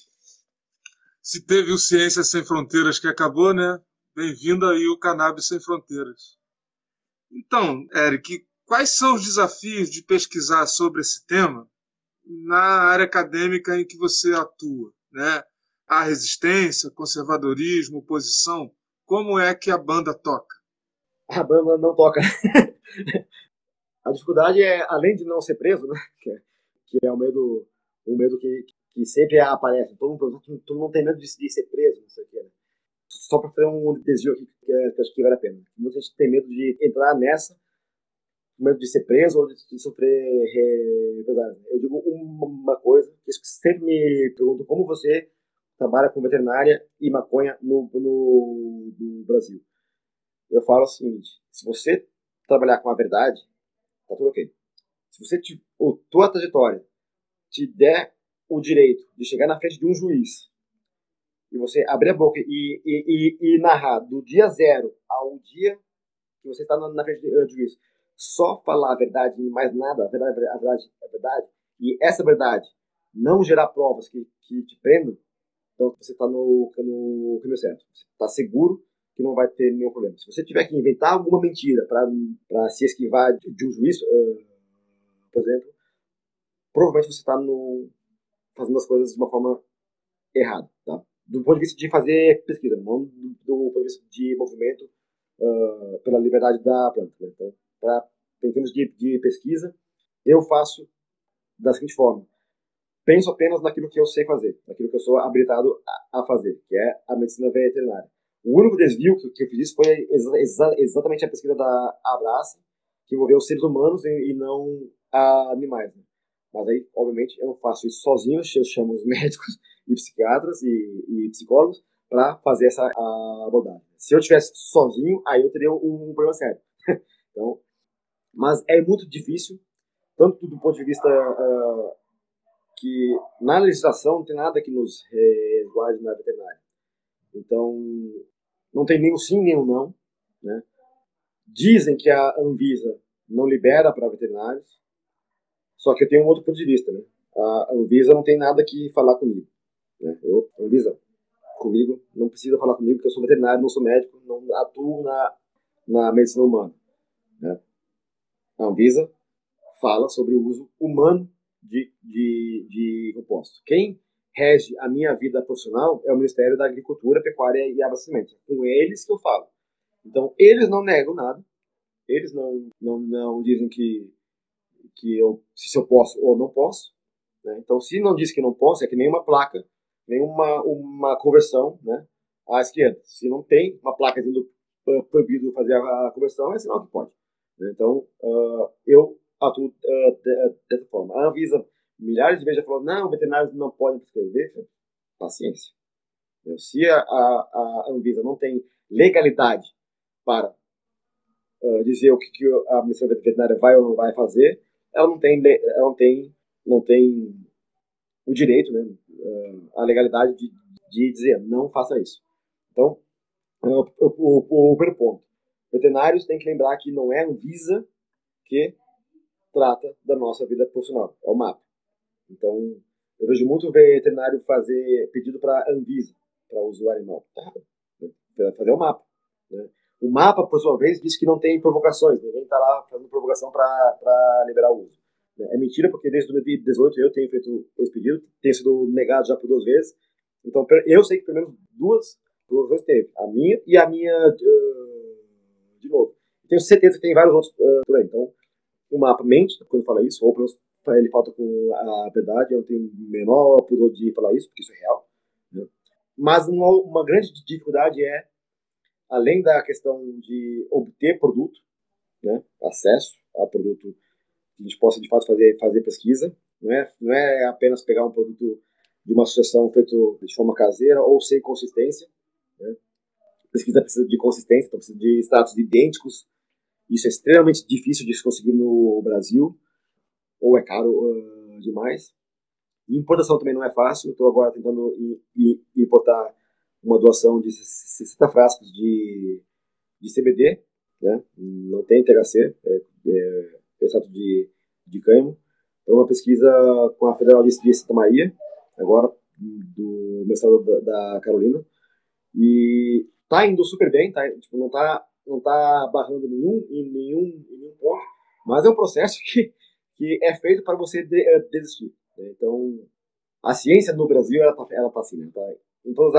Se teve o Ciência Sem Fronteiras que acabou, né? Bem-vindo aí o Cannabis Sem Fronteiras. Então, Eric, quais são os desafios de pesquisar sobre esse tema na área acadêmica em que você atua? Né? A resistência, conservadorismo, oposição, como é que a banda toca? A banda não toca. a dificuldade é, além de não ser preso, né? que, é, que é medo, um medo que, que sempre aparece. Todo mundo, todo mundo tem medo de, de ser preso, não sei o que, né? só para fazer um desvio aqui que acho que vale a pena. Muita gente tem medo de entrar nessa, medo de ser preso ou de, de sofrer represálias. Eu digo uma coisa, que sempre me pergunto como você trabalha com veterinária e maconha no, no, no Brasil. Eu falo o seguinte, se você trabalhar com a verdade, tá tudo ok. Se você, te, a tua trajetória te der o direito de chegar na frente de um juiz e você abrir a boca e, e, e, e narrar do dia zero ao dia que você está na, frente do juiz, só falar a verdade e mais nada, a verdade, a verdade é verdade, e essa verdade não gerar provas que, que te prendam, então você está no, no caminho certo. Você está seguro que não vai ter nenhum problema. Se você tiver que inventar alguma mentira para se esquivar de, de um juiz, uh, por exemplo, provavelmente você está fazendo as coisas de uma forma errada, tá? do ponto de vista de fazer pesquisa, não do, do ponto de vista de movimento uh, pela liberdade da planta. Né? Então, pra, em termos de, de pesquisa, eu faço da seguinte forma: penso apenas naquilo que eu sei fazer, naquilo que eu sou habilitado a, a fazer, que é a medicina veterinária. O único desvio que, que eu fiz foi exa, exa, exatamente a pesquisa da Abraça, que envolveu seres humanos e, e não animais. Né? Mas aí, obviamente, eu não faço isso sozinho, eu chamo os médicos e psiquiatras e, e psicólogos para fazer essa abordagem. Se eu tivesse sozinho, aí eu teria um, um problema sério. então, mas é muito difícil, tanto do ponto de vista uh, que na legislação não tem nada que nos resguarde na veterinária. Então, não tem o sim o não. Né? Dizem que a Anvisa não libera para veterinários, só que eu tenho um outro ponto de vista. Né? A Anvisa não tem nada que falar comigo. Né? Eu, Anvisa, comigo, não precisa falar comigo, porque eu sou veterinário, não sou médico, não atuo na, na medicina humana. Né? A Anvisa fala sobre o uso humano de, de, de compostos. Quem rege a minha vida profissional é o Ministério da Agricultura, Pecuária e Abastecimento. É com eles que eu falo. Então, eles não negam nada. Eles não, não, não dizem que, que eu, se eu posso ou não posso. Né? Então, se não diz que não posso, é que nem uma placa, nem uma, conversão né, à esquerda. Se não tem uma placa dizendo proibido fazer a conversão, é sinal que pode. Né? Então, uh, eu atuo uh, de, dessa forma. A Anvisa, milhares de vezes já falou, não, veterinários não podem prescrever. Paciência. Se a, a, a Anvisa não tem legalidade para uh, dizer o que, que a missão veterinária vai ou não vai fazer, ela não tem, ela não tem, não tem o direito, né, a legalidade de, de dizer não faça isso. Então, o, o, o primeiro ponto. Veterinários têm que lembrar que não é a Anvisa que trata da nossa vida profissional, é o MAP. Então, eu vejo muito veterinário fazer pedido para Anvisa, para uso animal. Tá. Né? Fazer o mapa. Né? O mapa, por sua vez, diz que não tem provocações, ninguém está lá fazendo provocação para liberar o uso. Né? É mentira, porque desde 2018 eu tenho feito esse pedido, tem sido negado já por duas vezes. Então, eu sei que pelo menos duas, duas vezes teve. A minha e a minha uh, de novo. Tenho certeza que tem vários outros uh, por aí. Então, o mapa mente quando fala isso, ou pelo menos ele falta com a verdade, eu não tenho o menor pudor de falar isso, porque isso é real. Né? Mas uma, uma grande dificuldade é, além da questão de obter produto, né, acesso a produto que a gente possa de fato fazer, fazer pesquisa, não é, não é apenas pegar um produto de uma associação feito de forma caseira ou sem consistência. Né? Pesquisa precisa de consistência, então precisa de status idênticos isso é extremamente difícil de se conseguir no Brasil, ou é caro uh, demais. E importação também não é fácil. Estou agora tentando importar uma doação de 60 frascos de, de CBD, né? não tem THC, é, é de, de cânhamo, para uma pesquisa com a Federal de Santa Maria, agora do mestrado da, da Carolina. E tá indo super bem, tá, tipo, não tá não está barrando nenhum, em, nenhum, em nenhum ponto, mas é um processo que, que é feito para você de, é, desistir. Né? Então, a ciência no Brasil, ela está ela tá assim, né? tá, em todas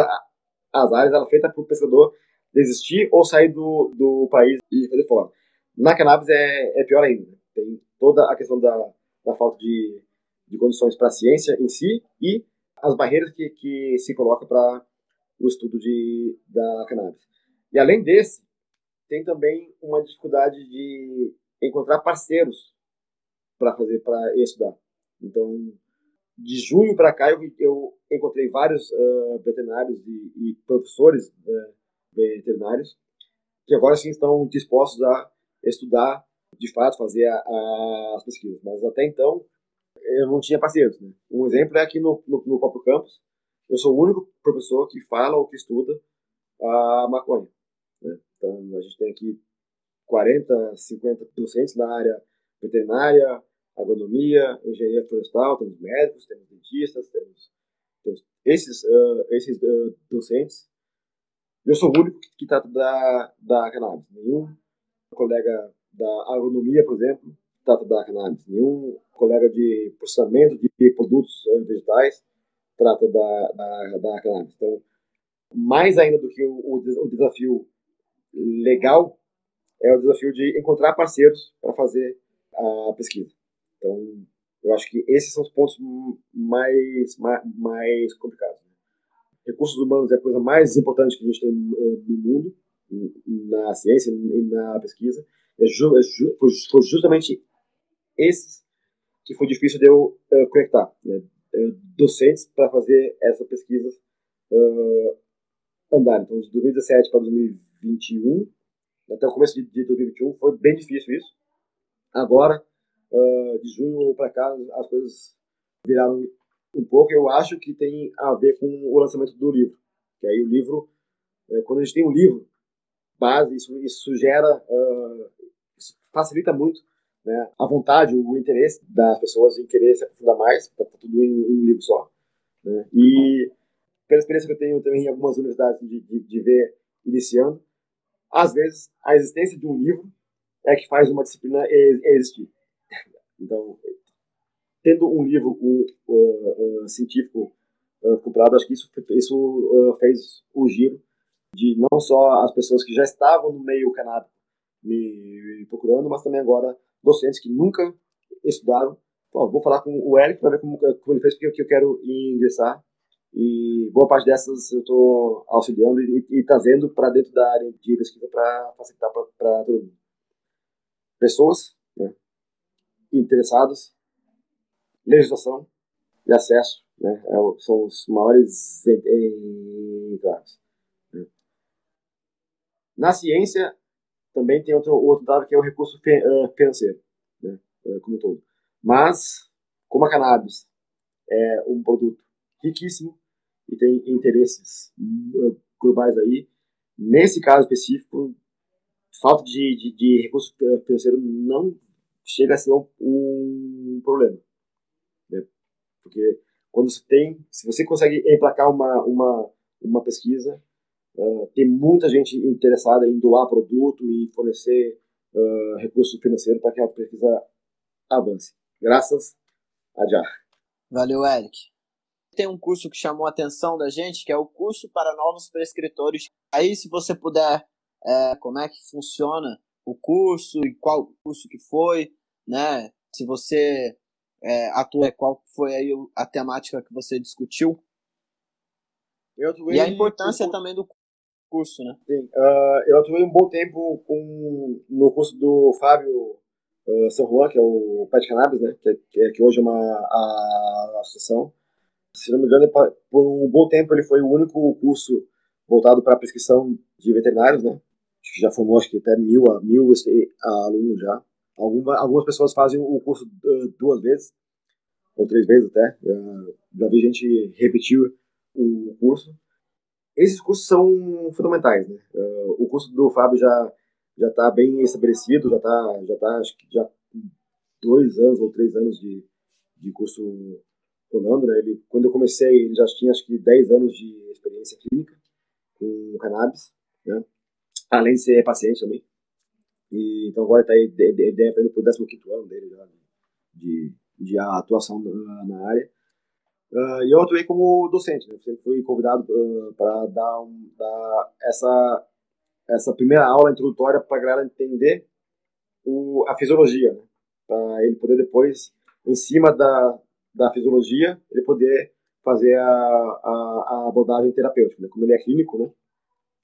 as áreas, ela é feita para o pesquisador desistir ou sair do, do país e fazer fora. Na cannabis é, é pior ainda. Né? Tem toda a questão da, da falta de, de condições para a ciência em si e as barreiras que, que se coloca para o estudo de, da cannabis. E além desse, tem também uma dificuldade de encontrar parceiros para fazer para estudar. Então, de junho para cá eu, eu, encontrei vários uh, veterinários e, e professores uh, veterinários que agora sim estão dispostos a estudar, de fato, fazer a, a, as pesquisas. Mas até então eu não tinha parceiros. Né? Um exemplo é aqui no, no, no próprio campus. Eu sou o único professor que fala ou que estuda a maconha. Né? Então, a gente tem aqui 40, 50 docentes na área veterinária, agronomia, engenharia florestal, temos médicos, temos dentistas, temos, temos esses, uh, esses uh, docentes. Eu sou o único que, trata da, da cannabis. Nenhum colega da agronomia, por exemplo, trata da cannabis. Nenhum colega de processamento de produtos uh, vegetais trata da, da, da cannabis. Então, mais ainda do que o, o desafio legal é o desafio de encontrar parceiros para fazer a pesquisa. Então, eu acho que esses são os pontos mais, mais, mais complicados. Né? Recursos humanos é a coisa mais importante que a gente tem no, mundo, na ciência e na pesquisa. É ju, é ju, foi justamente esses que foi difícil de eu uh, conectar. Né? Docentes para fazer essa pesquisa uh, andar. Então, de 2017 para 2020, 2021, até o começo de, de 2021, foi bem difícil isso. Agora, uh, de junho para cá, as coisas viraram um pouco, eu acho que tem a ver com o lançamento do livro. Que aí o livro, é, quando a gente tem um livro base, isso, isso gera, uh, isso facilita muito né, a vontade, o interesse das pessoas em querer se aprofundar mais, tá, tá tudo em um livro só. Né? E pela experiência que eu tenho também em algumas universidades de, de, de ver iniciando, às vezes a existência de um livro é que faz uma disciplina existir. Então, tendo um livro científico comprado, acho que isso, isso fez o giro de não só as pessoas que já estavam no meio canábico me procurando, mas também agora docentes que nunca estudaram. Vou falar com o Eric para ver como, como, ele fez, porque eu quero ingressar. E boa parte dessas eu estou auxiliando e, e trazendo para dentro da área de pesquisa para facilitar para todo mundo. Pessoas né, interessadas, legislação e acesso né, é, são os maiores entraves. Né. Na ciência, também tem outro, outro dado que é o recurso financeiro, né, como um todo. Mas, como a cannabis é um produto riquíssimo e tem interesses globais aí, nesse caso específico, falta de, de, de recurso financeiro não chega a ser um, um problema. Né? Porque quando você tem, se você consegue emplacar uma, uma, uma pesquisa, uh, tem muita gente interessada em doar produto e fornecer uh, recurso financeiro para que a pesquisa avance. Graças a Já. Valeu, Eric. Tem um curso que chamou a atenção da gente, que é o curso para novos prescritores. Aí, se você puder, é, como é que funciona o curso e qual curso que foi, né? Se você é, atua, qual foi aí a temática que você discutiu? e a importância também do curso, né? Sim, uh, eu atuei um bom tempo com, no curso do Fábio uh, San Juan, que é o Pet Cannabis, né? Que, que, que, hoje é uma a, associação. Se não me engano, por um bom tempo ele foi o único curso voltado para a prescrição de veterinários, né? Já formou acho que até mil, mil alunos já. Alguma, algumas pessoas fazem o curso uh, duas vezes, ou três vezes até. Já vi gente repetir o curso. Esses cursos são fundamentais, né? Uh, o curso do Fábio já já está bem estabelecido, já está já tá, acho que já dois anos ou três anos de, de curso rolando, né? Ele, quando eu comecei, ele já tinha acho que 10 anos de experiência clínica com cannabis, né? Além de ser paciente também. E, então agora tá aí, deve estar indo para o 15 ano dele já, de, de atuação na, na área. Uh, e eu atuei como docente, né? sempre fui convidado uh, para dar, um, dar essa, essa primeira aula introdutória para a galera entender o, a fisiologia, né? para ele poder depois, em cima da, da fisiologia, ele poder fazer a, a, a abordagem terapêutica. Né? Como ele é clínico, né?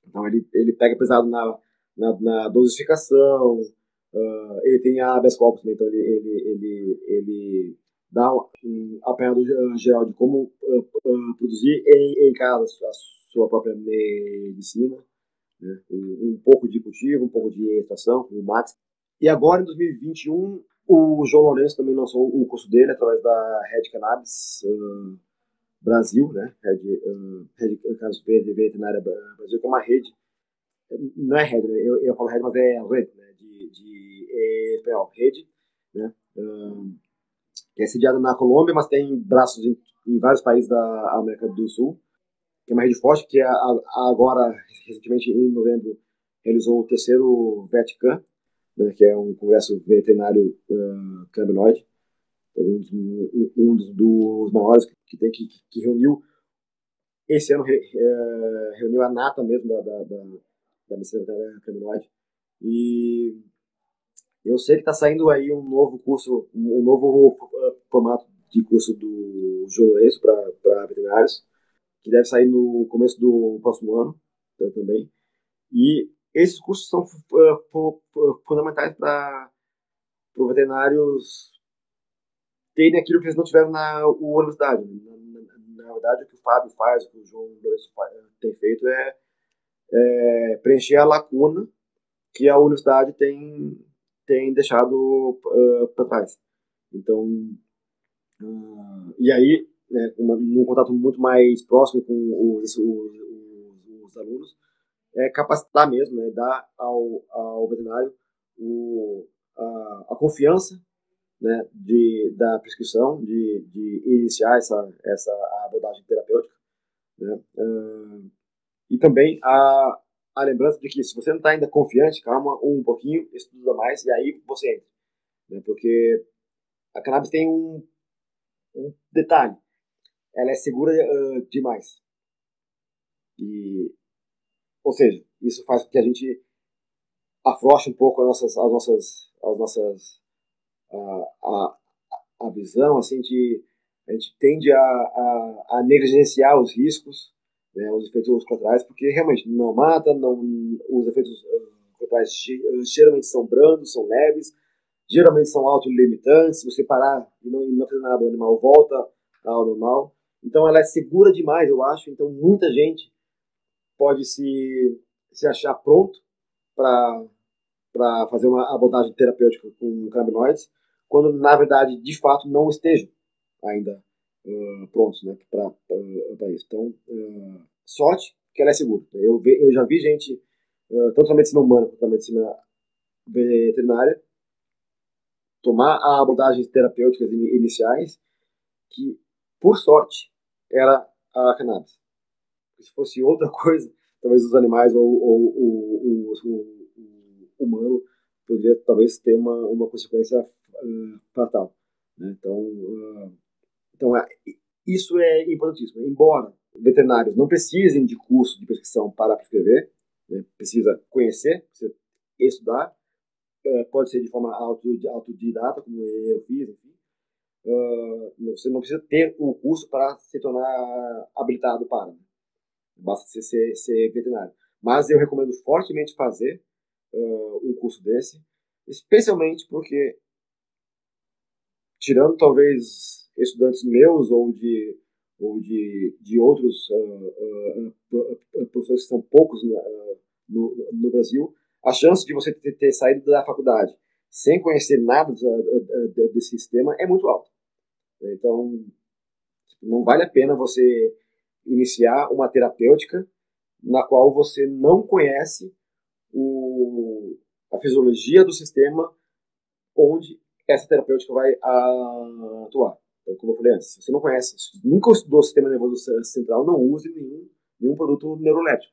então ele, ele pega pesado na, na, na dosificação, uh, ele tem a habeas corpus, né? então ele, ele, ele, ele dá um apanhado geral de como uh, uh, produzir em, em casa a sua própria medicina, né? um, um, pouco de cultivo, um pouco de extração, o Max. E agora, em 2021, o João Lourenço também lançou o curso dele através da Red Cannabis uh, Brasil, né? Red, uh, Red Cannabis Veterinária Brasil, que é uma rede, não é rede, né? eu, eu falo rede, mas é rede, né? de, de rede, né? Que é sediada na Colômbia, mas tem braços em, em, vários países da América do Sul, que é uma rede forte, que é a, a, agora, recentemente, em novembro, realizou o terceiro VetCan, né, que é um congresso veterinário uh, um dos, um dos, maiores que, tem, que, que reuniu, esse ano re, uh, reuniu a nata mesmo da, da, da, da medicina veterinária cannabinoide, e eu sei que está saindo aí um novo curso, um novo uh, formato de curso do João para veterinários, que deve sair no começo do próximo ano também. E esses cursos são uh, fundamentais para os veterinários terem aquilo que eles não tiveram na universidade. Na, na, verdade, o que o Fábio faz, o que o João Lourenço tem feito é, é preencher a lacuna que a universidade tem tem deixado uh, para trás. Então, uh, e aí, né, uma, num contato muito mais próximo com os, os, os alunos, é capacitar mesmo, né, dar ao, ao veterinário o, a, a confiança né, de, da prescrição, de, de iniciar essa, essa abordagem terapêutica. Né, uh, e também a, a lembrança de que se você não está ainda confiante, calma um pouquinho, estuda mais e aí você entra. Né, porque a cannabis tem um, um detalhe, ela é segura uh, demais. E, ou seja, isso faz com que a gente afrouxe um pouco as nossas, as nossas, as nossas a, a, a visão, assim, de a gente tende a, a, a negligenciar os riscos, né, os efeitos colaterais, porque realmente não mata, não, os efeitos uh, colaterais geralmente são brandos, são leves, geralmente são autolimitantes, se você parar e não, não fazer nada, o animal volta ao normal. Então ela é segura demais, eu acho, então muita gente pode se, se achar pronto para fazer uma abordagem terapêutica com canabinoides, quando na verdade, de fato, não estejam ainda uh, prontos né, para isso. Então, uh, sorte que ela é segura. Eu, eu já vi gente, uh, tanto na medicina humana quanto na medicina veterinária, tomar abordagens terapêuticas iniciais que, por sorte, era a cannabis. Se fosse outra coisa, talvez os animais ou, ou, ou, ou o humano poderia talvez ter uma, uma consequência uh, fatal. Né? Então, uh, então é, isso é importantíssimo. Embora veterinários não precisem de curso de prescrição para prescrever, né? precisa conhecer, precisa estudar, uh, pode ser de forma autodidata, como eu fiz, enfim. você não precisa ter o um curso para se tornar habilitado para. Né? Basta ser, ser, ser, veterinário. Mas eu recomendo fortemente fazer um curso desse, especialmente porque tirando talvez estudantes meus ou de ou de, de outros uh, uh, professores que são poucos no, no, Brasil, a chance de você ter, ter, saído da faculdade sem conhecer nada desse sistema é muito alta. Então, não vale a pena você iniciar uma terapêutica na qual você não conhece o, a fisiologia do sistema onde essa terapêutica vai atuar. Então, como eu falei antes, se você não conhece, nunca estudou o sistema nervoso central, não use nenhum, nenhum produto neuroléptico,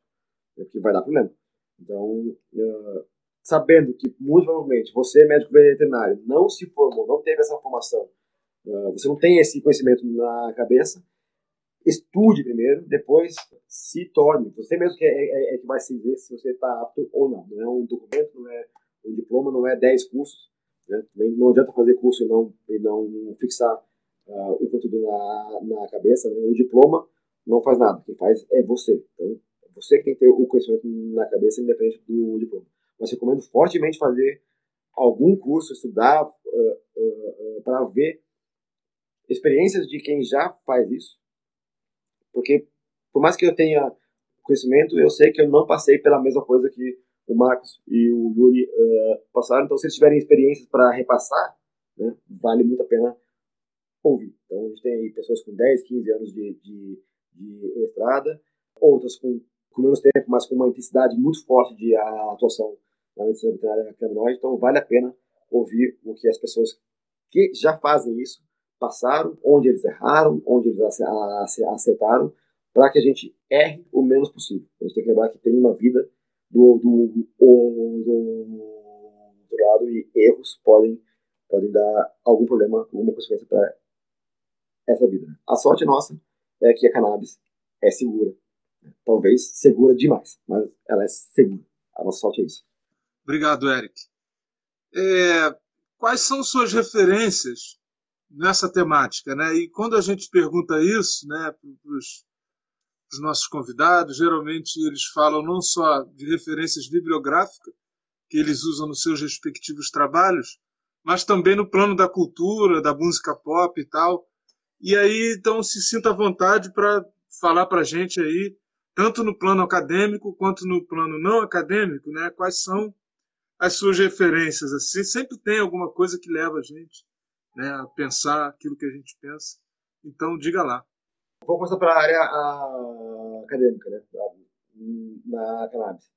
né, porque vai dar problema. Então, uh, sabendo que, muito provavelmente, você, médico veterinário, não se formou, não teve essa formação, uh, você não tem esse conhecimento na cabeça, estude primeiro, depois se torne. Você mesmo que é, é, é que vai se dizer se você está apto ou não. Não é um documento, não é um diploma, não é 10 cursos né? Não adianta fazer curso e não, e não fixar uh, o conteúdo na, na cabeça. Né? O diploma não faz nada, quem faz é você. Então, é você que tem que ter o conhecimento na cabeça, independente do diploma. Mas recomendo fortemente fazer algum curso, estudar uh, uh, uh para ver experiências de quem já faz isso. Porque, por mais que eu tenha conhecimento, eu sei que eu não passei pela mesma coisa que o Marcos e o Yuri passaram. Então, se eles tiverem experiências para repassar, né, vale muito a pena ouvir. Então, a gente tem aí pessoas com 10, 15 anos de, de, de estrada, outras com, com menos tempo, mas com uma intensidade muito forte de atuação na medicina veterinária. Então, vale a pena ouvir o que as pessoas que já fazem isso passaram, onde eles erraram, onde eles acertaram, para que a gente erre o menos possível. A gente tem que lembrar que tem uma vida do, do, do, do lado e erros podem, podem dar algum problema, alguma consequência para essa vida. A sorte nossa é que a cannabis é segura. Talvez segura demais, mas ela é segura. A nossa sorte é isso. Obrigado, Eric. É, quais são suas referências nessa temática? Né? E quando a gente pergunta isso né, para os nossos convidados, geralmente eles falam não só de referências bibliográficas que eles usam nos seus respectivos trabalhos, mas também no plano da cultura, da música pop e tal. E aí, então, se sinta à vontade para falar para a gente aí, tanto no plano acadêmico quanto no plano não acadêmico, né? Quais são as suas referências? Assim, sempre tem alguma coisa que leva a gente né, a pensar aquilo que a gente pensa. Então, diga lá. Vou começar para a área acadêmica, né? Na, na cannabis.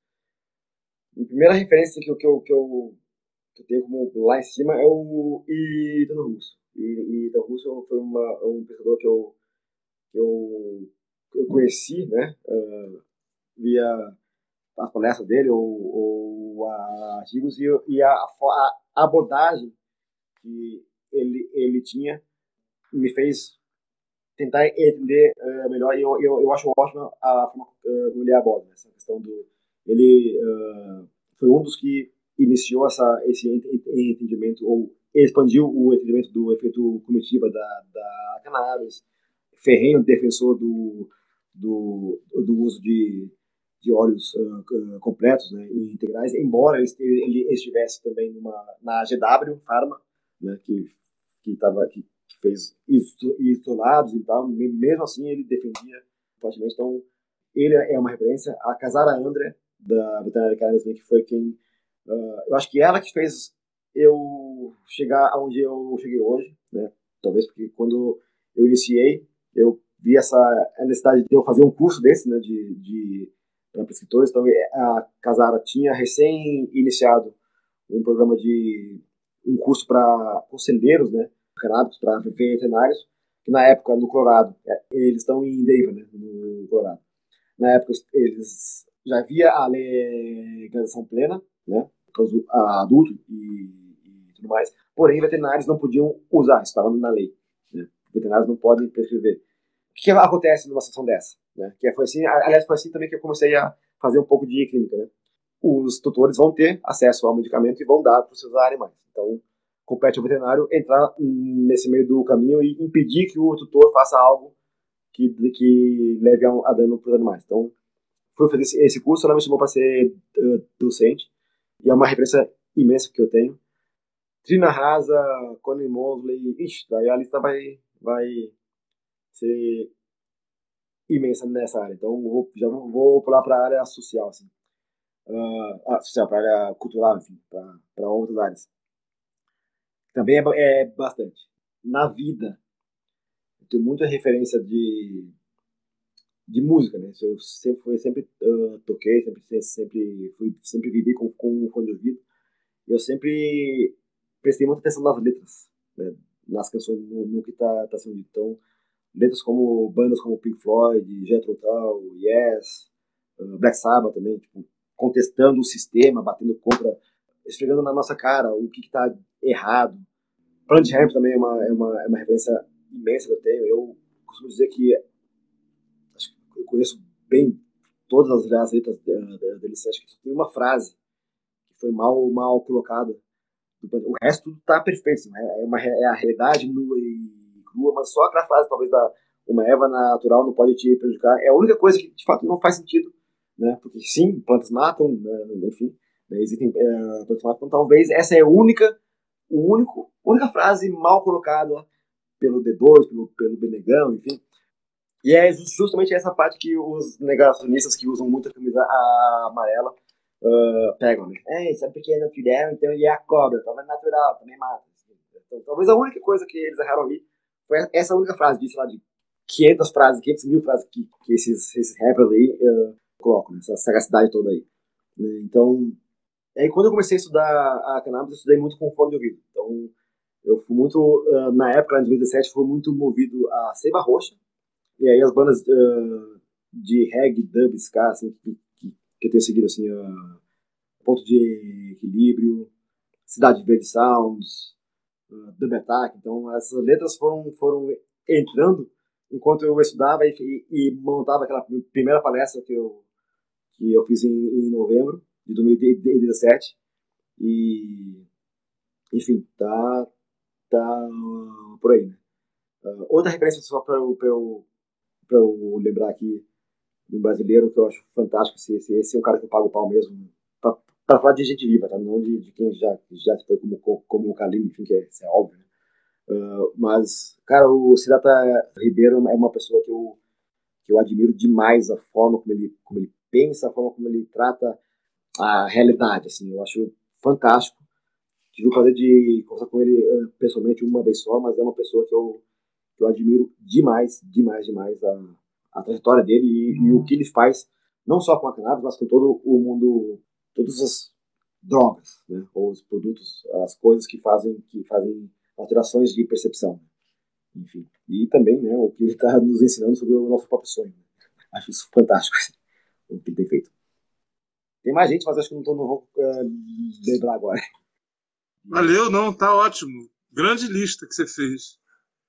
A primeira referência que eu, que eu, que eu, que eu tenho como lá em cima é o Ítalo Russo. E Ítalo Russo foi uma, um pesquisador que eu, que eu, eu conheci, né? Uh, via as palestras dele ou, ou artigos e, e a, a, abordagem que ele, ele tinha me fez tentar entender uh, melhor e eu, eu, eu acho ótima a forma uh, como ele aborda essa questão do ele uh, foi um dos que iniciou essa esse entendimento ou expandiu o entendimento do efeito comitiva da, da cannabis ferrenho defensor do, do, do uso de de óleos uh, completos né, e integrais, embora ele estivesse também numa, na GW Pharma, né, que, que, tava, que, que fez isolados e tal, mesmo assim ele defendia fortemente. Então, ele é uma referência. A Casara André, da Veterinária Cannabis, que foi quem. Uh, eu acho que ela que fez eu chegar aonde eu cheguei hoje, né? Talvez porque quando eu iniciei, eu vi essa necessidade de eu fazer um curso desse, né? De, de para prescritores. Então, é, a Casara tinha recém-iniciado um programa de um curso para conselheiros, né, canábicos, para veterinários, que na época, no Colorado, é, eles estão em Denver, né, no Colorado. Na época, eles já havia a legalização plena, né, para adulto e, tudo mais, porém, veterinários não podiam usar, isso estava na lei. Né, veterinários não podem prescrever. O que acontece numa situação dessa? Né? Que foi assim, aliás, foi assim também que eu comecei a fazer um pouco de clínica. Né? Os tutores vão ter acesso ao medicamento e vão dar para os seus animais. Então, compete ao veterinário entrar nesse meio do caminho e impedir que o tutor faça algo que, que leve a, dano para os animais. Então, fui fazer esse curso, ela me chamou para ser uh, docente, e é uma referência imensa que eu tenho. Trina Rasa, Connie Mosley, ixi, aí a lista vai, vai ser imensa nessa área. Então, vou, já vou pular para a área social, assim. Uh, social, para a área cultural, enfim, para outras áreas. Também é, é, bastante. Na vida, eu tenho muita referência de, de música, né? Eu sempre, sempre uh, toquei, sempre, sempre, fui, sempre vivi com, com fone de ouvido. Eu sempre prestei muita atenção nas letras, né? nas canções, no, no que está tá sendo dito. Então, letras como bandas como Pink Floyd, Tull, Yes, uh, Black Sabbath também, tipo, contestando o sistema, batendo contra, esfregando na nossa cara o que está errado. Planet Ramp também é uma, é, uma, é uma referência imensa que eu tenho. Eu costumo dizer que acho que eu conheço bem todas as letras deles, acho que tem uma frase que foi mal, mal colocada. O resto tudo está perfeito, assim, é, uma, é a realidade nua e crua, mas só aquela frase, talvez, da uma erva natural não pode te prejudicar, é a única coisa que, de fato, não faz sentido, né? Porque, sim, plantas matam, né? enfim, né? existem é, plantas matam, talvez essa é a única, o único, única frase mal colocada pelo D2, pelo, pelo Benegão, enfim, e é justamente essa parte que os negacionistas que usam muito a camisa amarela uh, pegam, né? É, isso é porque não fizeram, então ele é a cobra, talvez natural, também mata. Então, talvez a única coisa que eles erraram ali foi essa única frase sei lá, de 500 frases, 500 mil frases que, que esses, esses rappers aí uh, colocam, né? essa sagacidade toda aí. Né? Então, aí quando eu comecei a estudar a cannabis, eu estudei muito com fone de ouvido. Então, eu fui muito, uh, na época, em 2017, fui muito movido a Seiva Roxa, e aí as bandas uh, de reggae, dub, ska, assim, que, que, seguido, assim, uh, Ponto de Equilíbrio, Cidade Verde Sounds, do Betac. Então, essas letras foram, foram entrando enquanto eu estudava e, e, montava aquela primeira palestra que eu, que eu fiz em, em novembro de 2017. E, enfim, tá, tá por aí, né? Uh, outra referência só para eu, eu, eu lembrar aqui, um brasileiro que eu acho fantástico, esse, esse, esse é um cara que eu pago o pau mesmo, para falar de gente viva, tá? Não de, de quem já, já foi como, como o Kalim, enfim, que é, isso é óbvio, né? Uh, mas, cara, o Cidata Ribeiro é uma pessoa que eu, que eu admiro demais a forma como ele, como ele pensa, a forma como ele trata a realidade, assim, eu acho fantástico. Tive o prazer de conversar com ele uh, pessoalmente uma vez só, mas é uma pessoa que eu, que eu admiro demais, demais, demais a, a trajetória dele e, e, o que ele faz, não só com a cannabis, mas com todo o mundo, todas as drogas, né? ou os produtos, as coisas que fazem, que fazem alterações de percepção. Enfim, e também né, o que ele está nos ensinando sobre o nosso próprio sonho. Acho isso fantástico, assim, o que ele tem feito. Tem mais gente, mas acho que não, tô, não vou uh, lembrar agora. Valeu, não, tá ótimo. Grande lista que você fez.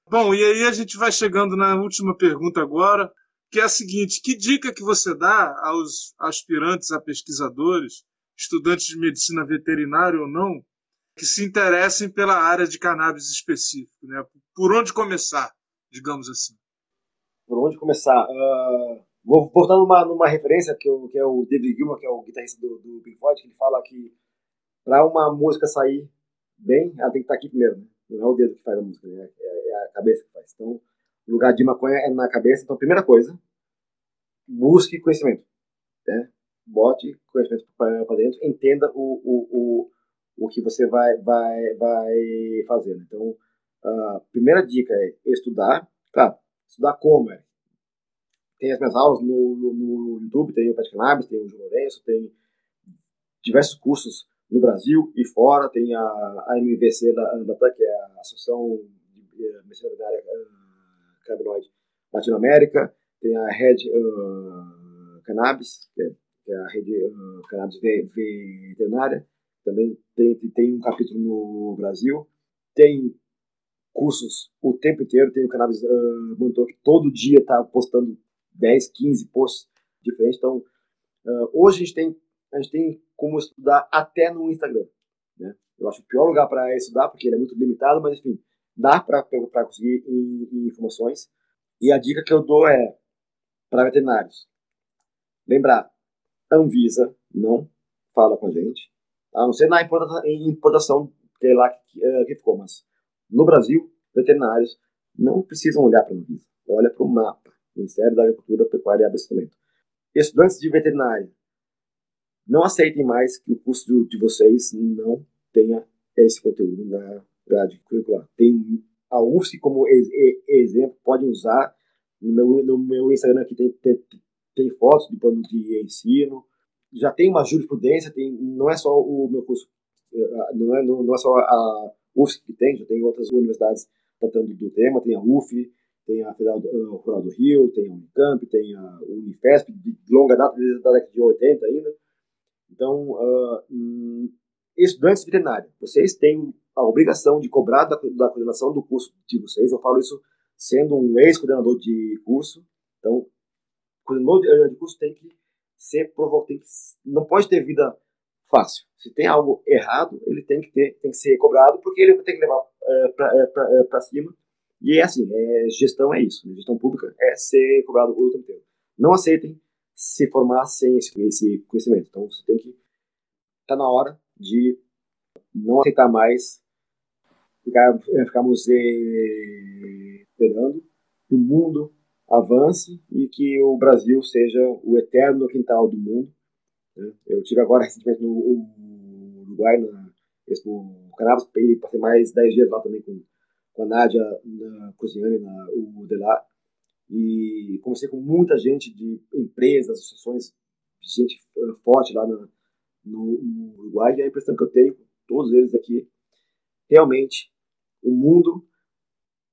Bom, e aí a gente vai chegando na última pergunta agora, que é a seguinte: que dica que você dá aos aspirantes a pesquisadores, estudantes de medicina veterinária ou não, que se interessem pela área de cannabis específico, né? Por onde começar, digamos assim? Por onde começar? Uh, vou voltar numa, numa referência que, eu, que é o David Gilmour, que é o guitarrista do, do Pink Floyd, que ele fala que para uma música sair bem, ela tem que estar aqui primeiro, né? Não é o dedo que faz a música, né? é, é a cabeça que faz. Então, lugar de maconha é na cabeça. Então, primeira coisa, busque conhecimento. Né? Bote conhecimento para dentro, entenda o, o, o, o que você vai, vai, vai fazer. Então, a primeira dica é estudar. Claro, estudar como? É? Tem as minhas aulas no, no, no YouTube, tem o Pet Cannabis, tem o João Lourenço, tem diversos cursos no Brasil e fora. Tem a, a MVC da ANBATA, que é a Associação de Cannabinoide Latinoamérica. Tem a Red uh, Cannabis, é, que é, a rede uh, Cannabis Veterinária. Também tem, tem um capítulo no Brasil. Tem cursos o tempo inteiro. Tem o Cannabis uh, Monitor, que todo dia está postando 10, 15 posts diferentes. Então, uh, hoje a gente tem a gente tem como estudar até no Instagram. Né? Eu acho o pior lugar para estudar, porque ele é muito limitado, mas enfim, dá para conseguir informações. E a dica que eu dou é para veterinários: lembrar, Anvisa não fala com a gente, a não ser na importação, que é lá que, que é, ficou, mas no Brasil, veterinários não precisam olhar para a Anvisa, olha para o mapa, Ministério da Agricultura, Pecuária e Abastecimento. Estudantes de veterinária não aceitem mais que o curso de vocês não tenha esse conteúdo na grade curricular. Tem a UFSC como exemplo, podem usar. No meu, no meu Instagram aqui tem, tem, tem fotos do plano de ensino. Já tem uma jurisprudência, tem, não é só o meu curso, eh, não é, não é só a UFSC que tem, já tem outras universidades tratando do tema, tem a UF, tem a Federal uh, Rural do Rio, tem a Unicamp, tem a Unifesp, de longa data, desde a década de 80 ainda. Então, uh, estudantes veterinários, vocês têm a obrigação de cobrar da, da coordenação do curso de vocês. Eu falo isso sendo um ex-coordenador de curso. Então, coordenador de, eh, curso tem que ser provocado, tem não pode ter vida fácil. Se tem algo errado, ele tem que ter, tem que ser cobrado, porque ele ter que levar uh, para uh, cima. E é assim, é, gestão é isso. Né? Gestão pública é ser cobrado o tempo inteiro. Não aceitem se formar sem esse, esse conhecimento. Então você tem que tá na hora de não aceitar mais é, ficarmos eh, esperando que o mundo avance e que o Brasil seja o eterno quintal do mundo. Né? Eu tive agora recentemente no Uruguai, na Expo Cannabis, passei mais 10 dias lá também com, com a Nádia na Cozinhane, na Udelar e conversei com muita gente de empresas, associações, gente forte lá no, no, no Uruguai, e a impressão que eu tenho, todos eles aqui, realmente o mundo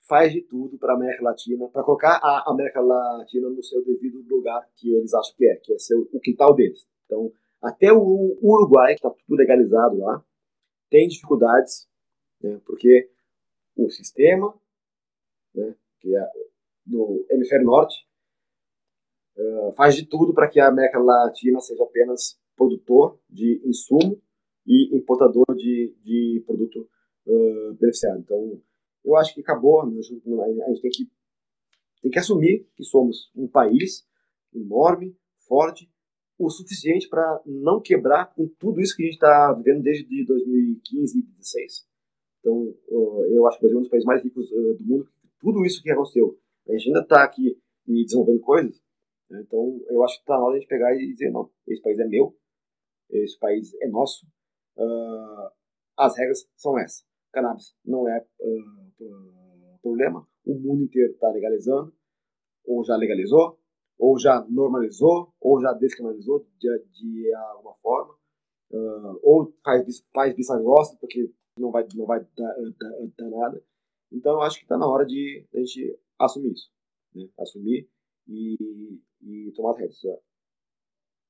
faz de tudo para a América Latina, para colocar a América Latina no seu devido lugar que eles acham que é, que é o quintal deles. Então, até o Uruguai, que está tudo legalizado lá, tem dificuldades, né, porque o sistema, né, que é do hemisfério norte, uh, faz de tudo para que a América Latina seja apenas produtor de insumo e importador de, de produto uh, beneficiado. Então, eu acho que acabou, né? a gente tem que, tem que assumir que somos um país enorme, forte, o suficiente para não quebrar com tudo isso que a gente está vivendo desde 2015 e 2016. Então, eu acho que o Brasil é um dos países mais ricos do mundo. Tudo isso que aconteceu a gente ainda está aqui e desenvolvendo coisas. Né? Então, eu acho que está na hora de a gente pegar e dizer: não, esse país é meu, esse país é nosso, uh, as regras são essas. Cannabis não é uh, problema, o mundo inteiro está legalizando, ou já legalizou, ou já normalizou, ou já descriminalizou de, de alguma forma, uh, ou faz, faz vista porque não vai, não vai dar, dar, dar nada. Então, eu acho que está na hora de a gente assumir isso. Né? Assumir e, e tomar rédeas.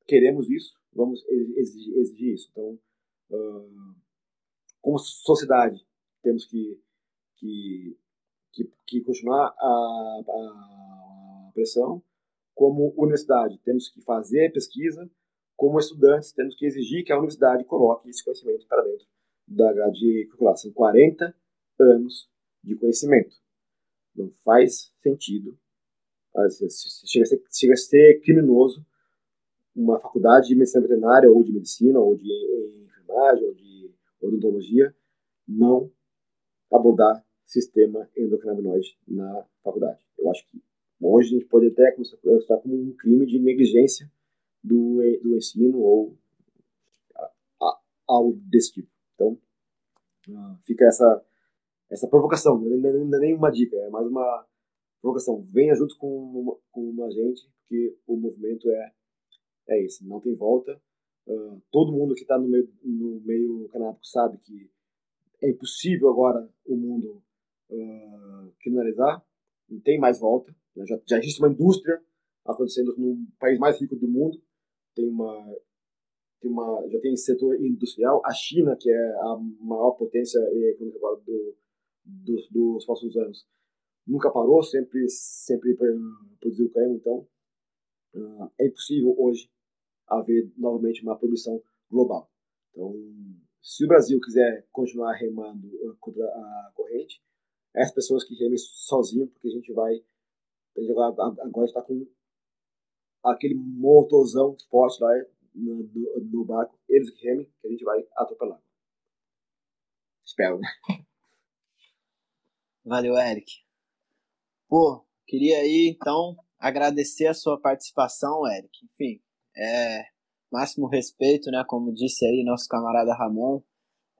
Queremos isso, vamos exigir, exigir isso. Então, uh, como sociedade, temos que, que, que, que continuar a, a pressão. Como universidade, temos que fazer pesquisa. Como estudantes, temos que exigir que a universidade coloque esse conhecimento para dentro da grade curricular. São 40 anos de conhecimento. Não faz sentido. Chega a ser, chega a ser criminoso uma faculdade de medicina veterinária, ou de medicina, ou de enfermagem, ou de odontologia, não abordar sistema endocannabinoide na faculdade. Eu acho que hoje a gente pode até considerar como um crime de negligência do, do ensino ou algo desse tipo. Então, uh, fica essa, essa provocação, não é nem uma dica, é mais uma provocação. Venha junto com, com a gente, porque o movimento é, é esse, não tem volta. Uh, todo mundo que está no meio, no meio canábico sabe que é impossível agora o mundo uh, criminalizar, não tem mais volta. Né? Já, já existe uma indústria acontecendo no país mais rico do mundo, tem uma tem uma, já tem setor industrial. A China, que é a maior potência econômica agora do, do, dos próximos anos, nunca parou, sempre, sempre produziu cânhamo. Então, uh, é impossível hoje haver novamente uma produção global. Então, se o Brasil quiser continuar remando ah, contra a corrente, é as pessoas que remem sozinho, porque a gente vai. Agora está com aquele motorzão forte lá no, no, no barco, eles que remem, que a gente vai atropelar. Espero, né? Valeu, Eric. Pô, queria aí então agradecer a sua participação, Eric. Enfim, é máximo respeito, né? Como disse aí nosso camarada Ramon.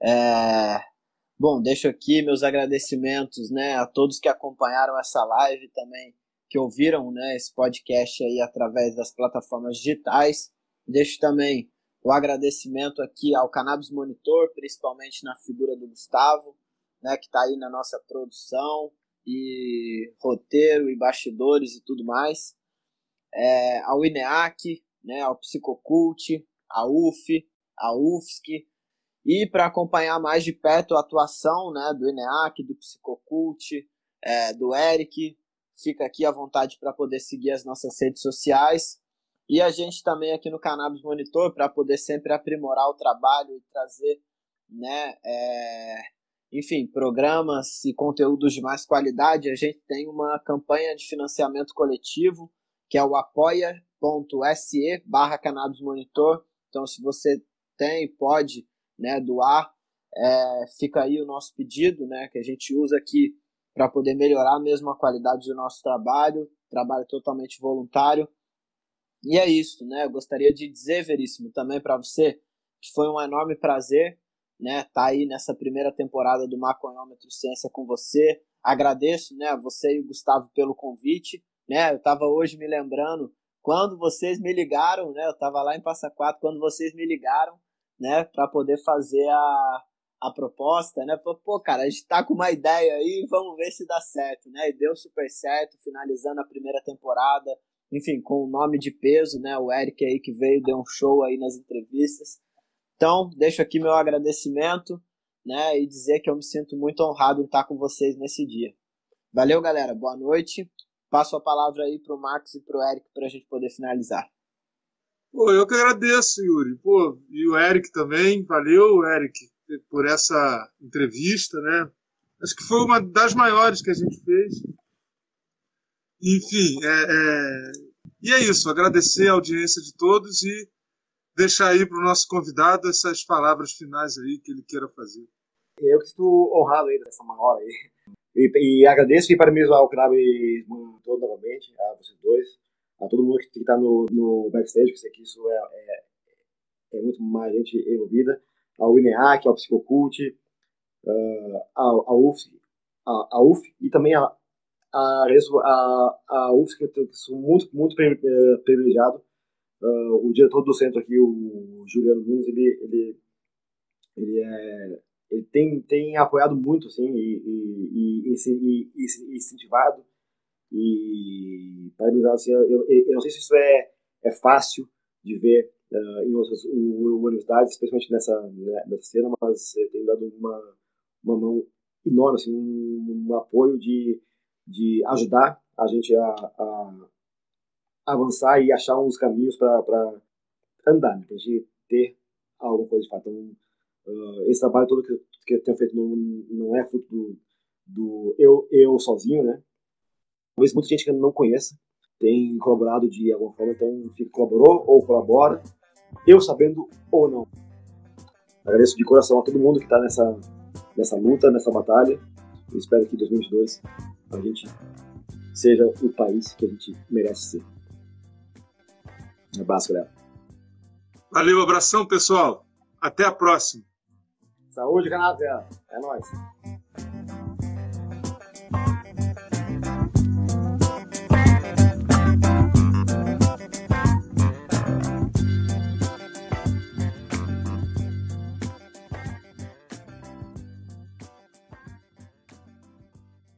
É, bom, deixo aqui meus agradecimentos, né, a todos que acompanharam essa live também, que ouviram, né, esse podcast aí através das plataformas digitais. Deixo também o agradecimento aqui ao Cannabis Monitor, principalmente na figura do Gustavo, né, que está aí na nossa produção e roteiro e bastidores e tudo mais. É, ao INEAC, né, ao Psicocult, a UF, a UFSC, e para acompanhar mais de perto a atuação né, do INEAC, do Psicocult, é, do Eric, fica aqui à vontade para poder seguir as nossas redes sociais. E a gente também aqui no Cannabis Monitor, para poder sempre aprimorar o trabalho e trazer, né, é, enfim, programas e conteúdos de mais qualidade, a gente tem uma campanha de financiamento coletivo, que é o apoia.se barra Cannabis Monitor. Então, se você tem, pode né, doar, é, fica aí o nosso pedido, né, que a gente usa aqui para poder melhorar mesmo a qualidade do nosso trabalho, trabalho totalmente voluntário. E é isso, né? Eu gostaria de dizer, Veríssimo, também para você que foi um enorme prazer, né, tá aí nessa primeira temporada do Maconhômetro Ciência com você. Agradeço, né, a você e o Gustavo pelo convite, né? Eu estava hoje me lembrando quando vocês me ligaram, né? Eu estava lá em Passa Quatro quando vocês me ligaram, né, para poder fazer a, a proposta, né? Pô, cara, a gente tá com uma ideia aí, vamos ver se dá certo, né? E deu super certo, finalizando a primeira temporada, enfim, com o nome de peso, né? O Eric aí que veio, deu um show aí nas entrevistas. Então, deixo aqui meu agradecimento, né? E dizer que eu me sinto muito honrado em estar com vocês nesse dia. Valeu, galera. Boa noite. Passo a palavra aí pro Marcos e pro Eric para a gente poder finalizar. Pô, eu que agradeço, Yuri. Pô, e o Eric também. Valeu, Eric, por essa entrevista, né? Acho que foi uma das maiores que a gente fez. Enfim, é, é... e é isso. Agradecer a audiência de todos e deixar aí para o nosso convidado essas palavras finais aí que ele queira fazer. Eu que estou honrado aí dessa maior aí. E, e agradeço e parabenizo ao Cannabis todo novamente, a vocês dois, a todo mundo que está no, no backstage, que sei que isso é, é, é muito mais gente envolvida, ao INEAC, ao Psicocult, uh, ao, ao UF, a, UF e também a, a, a, a UFSC, eu sou muito, muito eh, privilegiado. Uh, o diretor do centro aqui, o Juliano Nunes, ele, ele, ele, é, ele tem, tem apoiado muito assim, e, e, e, e, incentivado e parabenizado. Assim, eu, eu, eu, não sei se isso é, é fácil de ver uh, em outras universidades, especialmente nessa, né, nessa cena, mas tem dado uma, uma mão enorme, assim, um, um apoio de, de ajudar a gente a, a avançar e achar uns caminhos para andar, né? para a gente ter alguma coisa de fato. Então, uh, esse trabalho todo que, que eu tenho feito não, não é fruto do, do eu, eu sozinho, né? Talvez muita gente que não conheça tem colaborado de alguma forma, então colaborou ou colabora, eu sabendo ou não. Agradeço de coração a todo mundo que está nessa, nessa luta, nessa batalha. Eu espero que em 2022 a gente seja o país que a gente merece ser. Um abraço, galera. Valeu, abração, pessoal. Até a próxima. Saúde, Canadá. É nóis.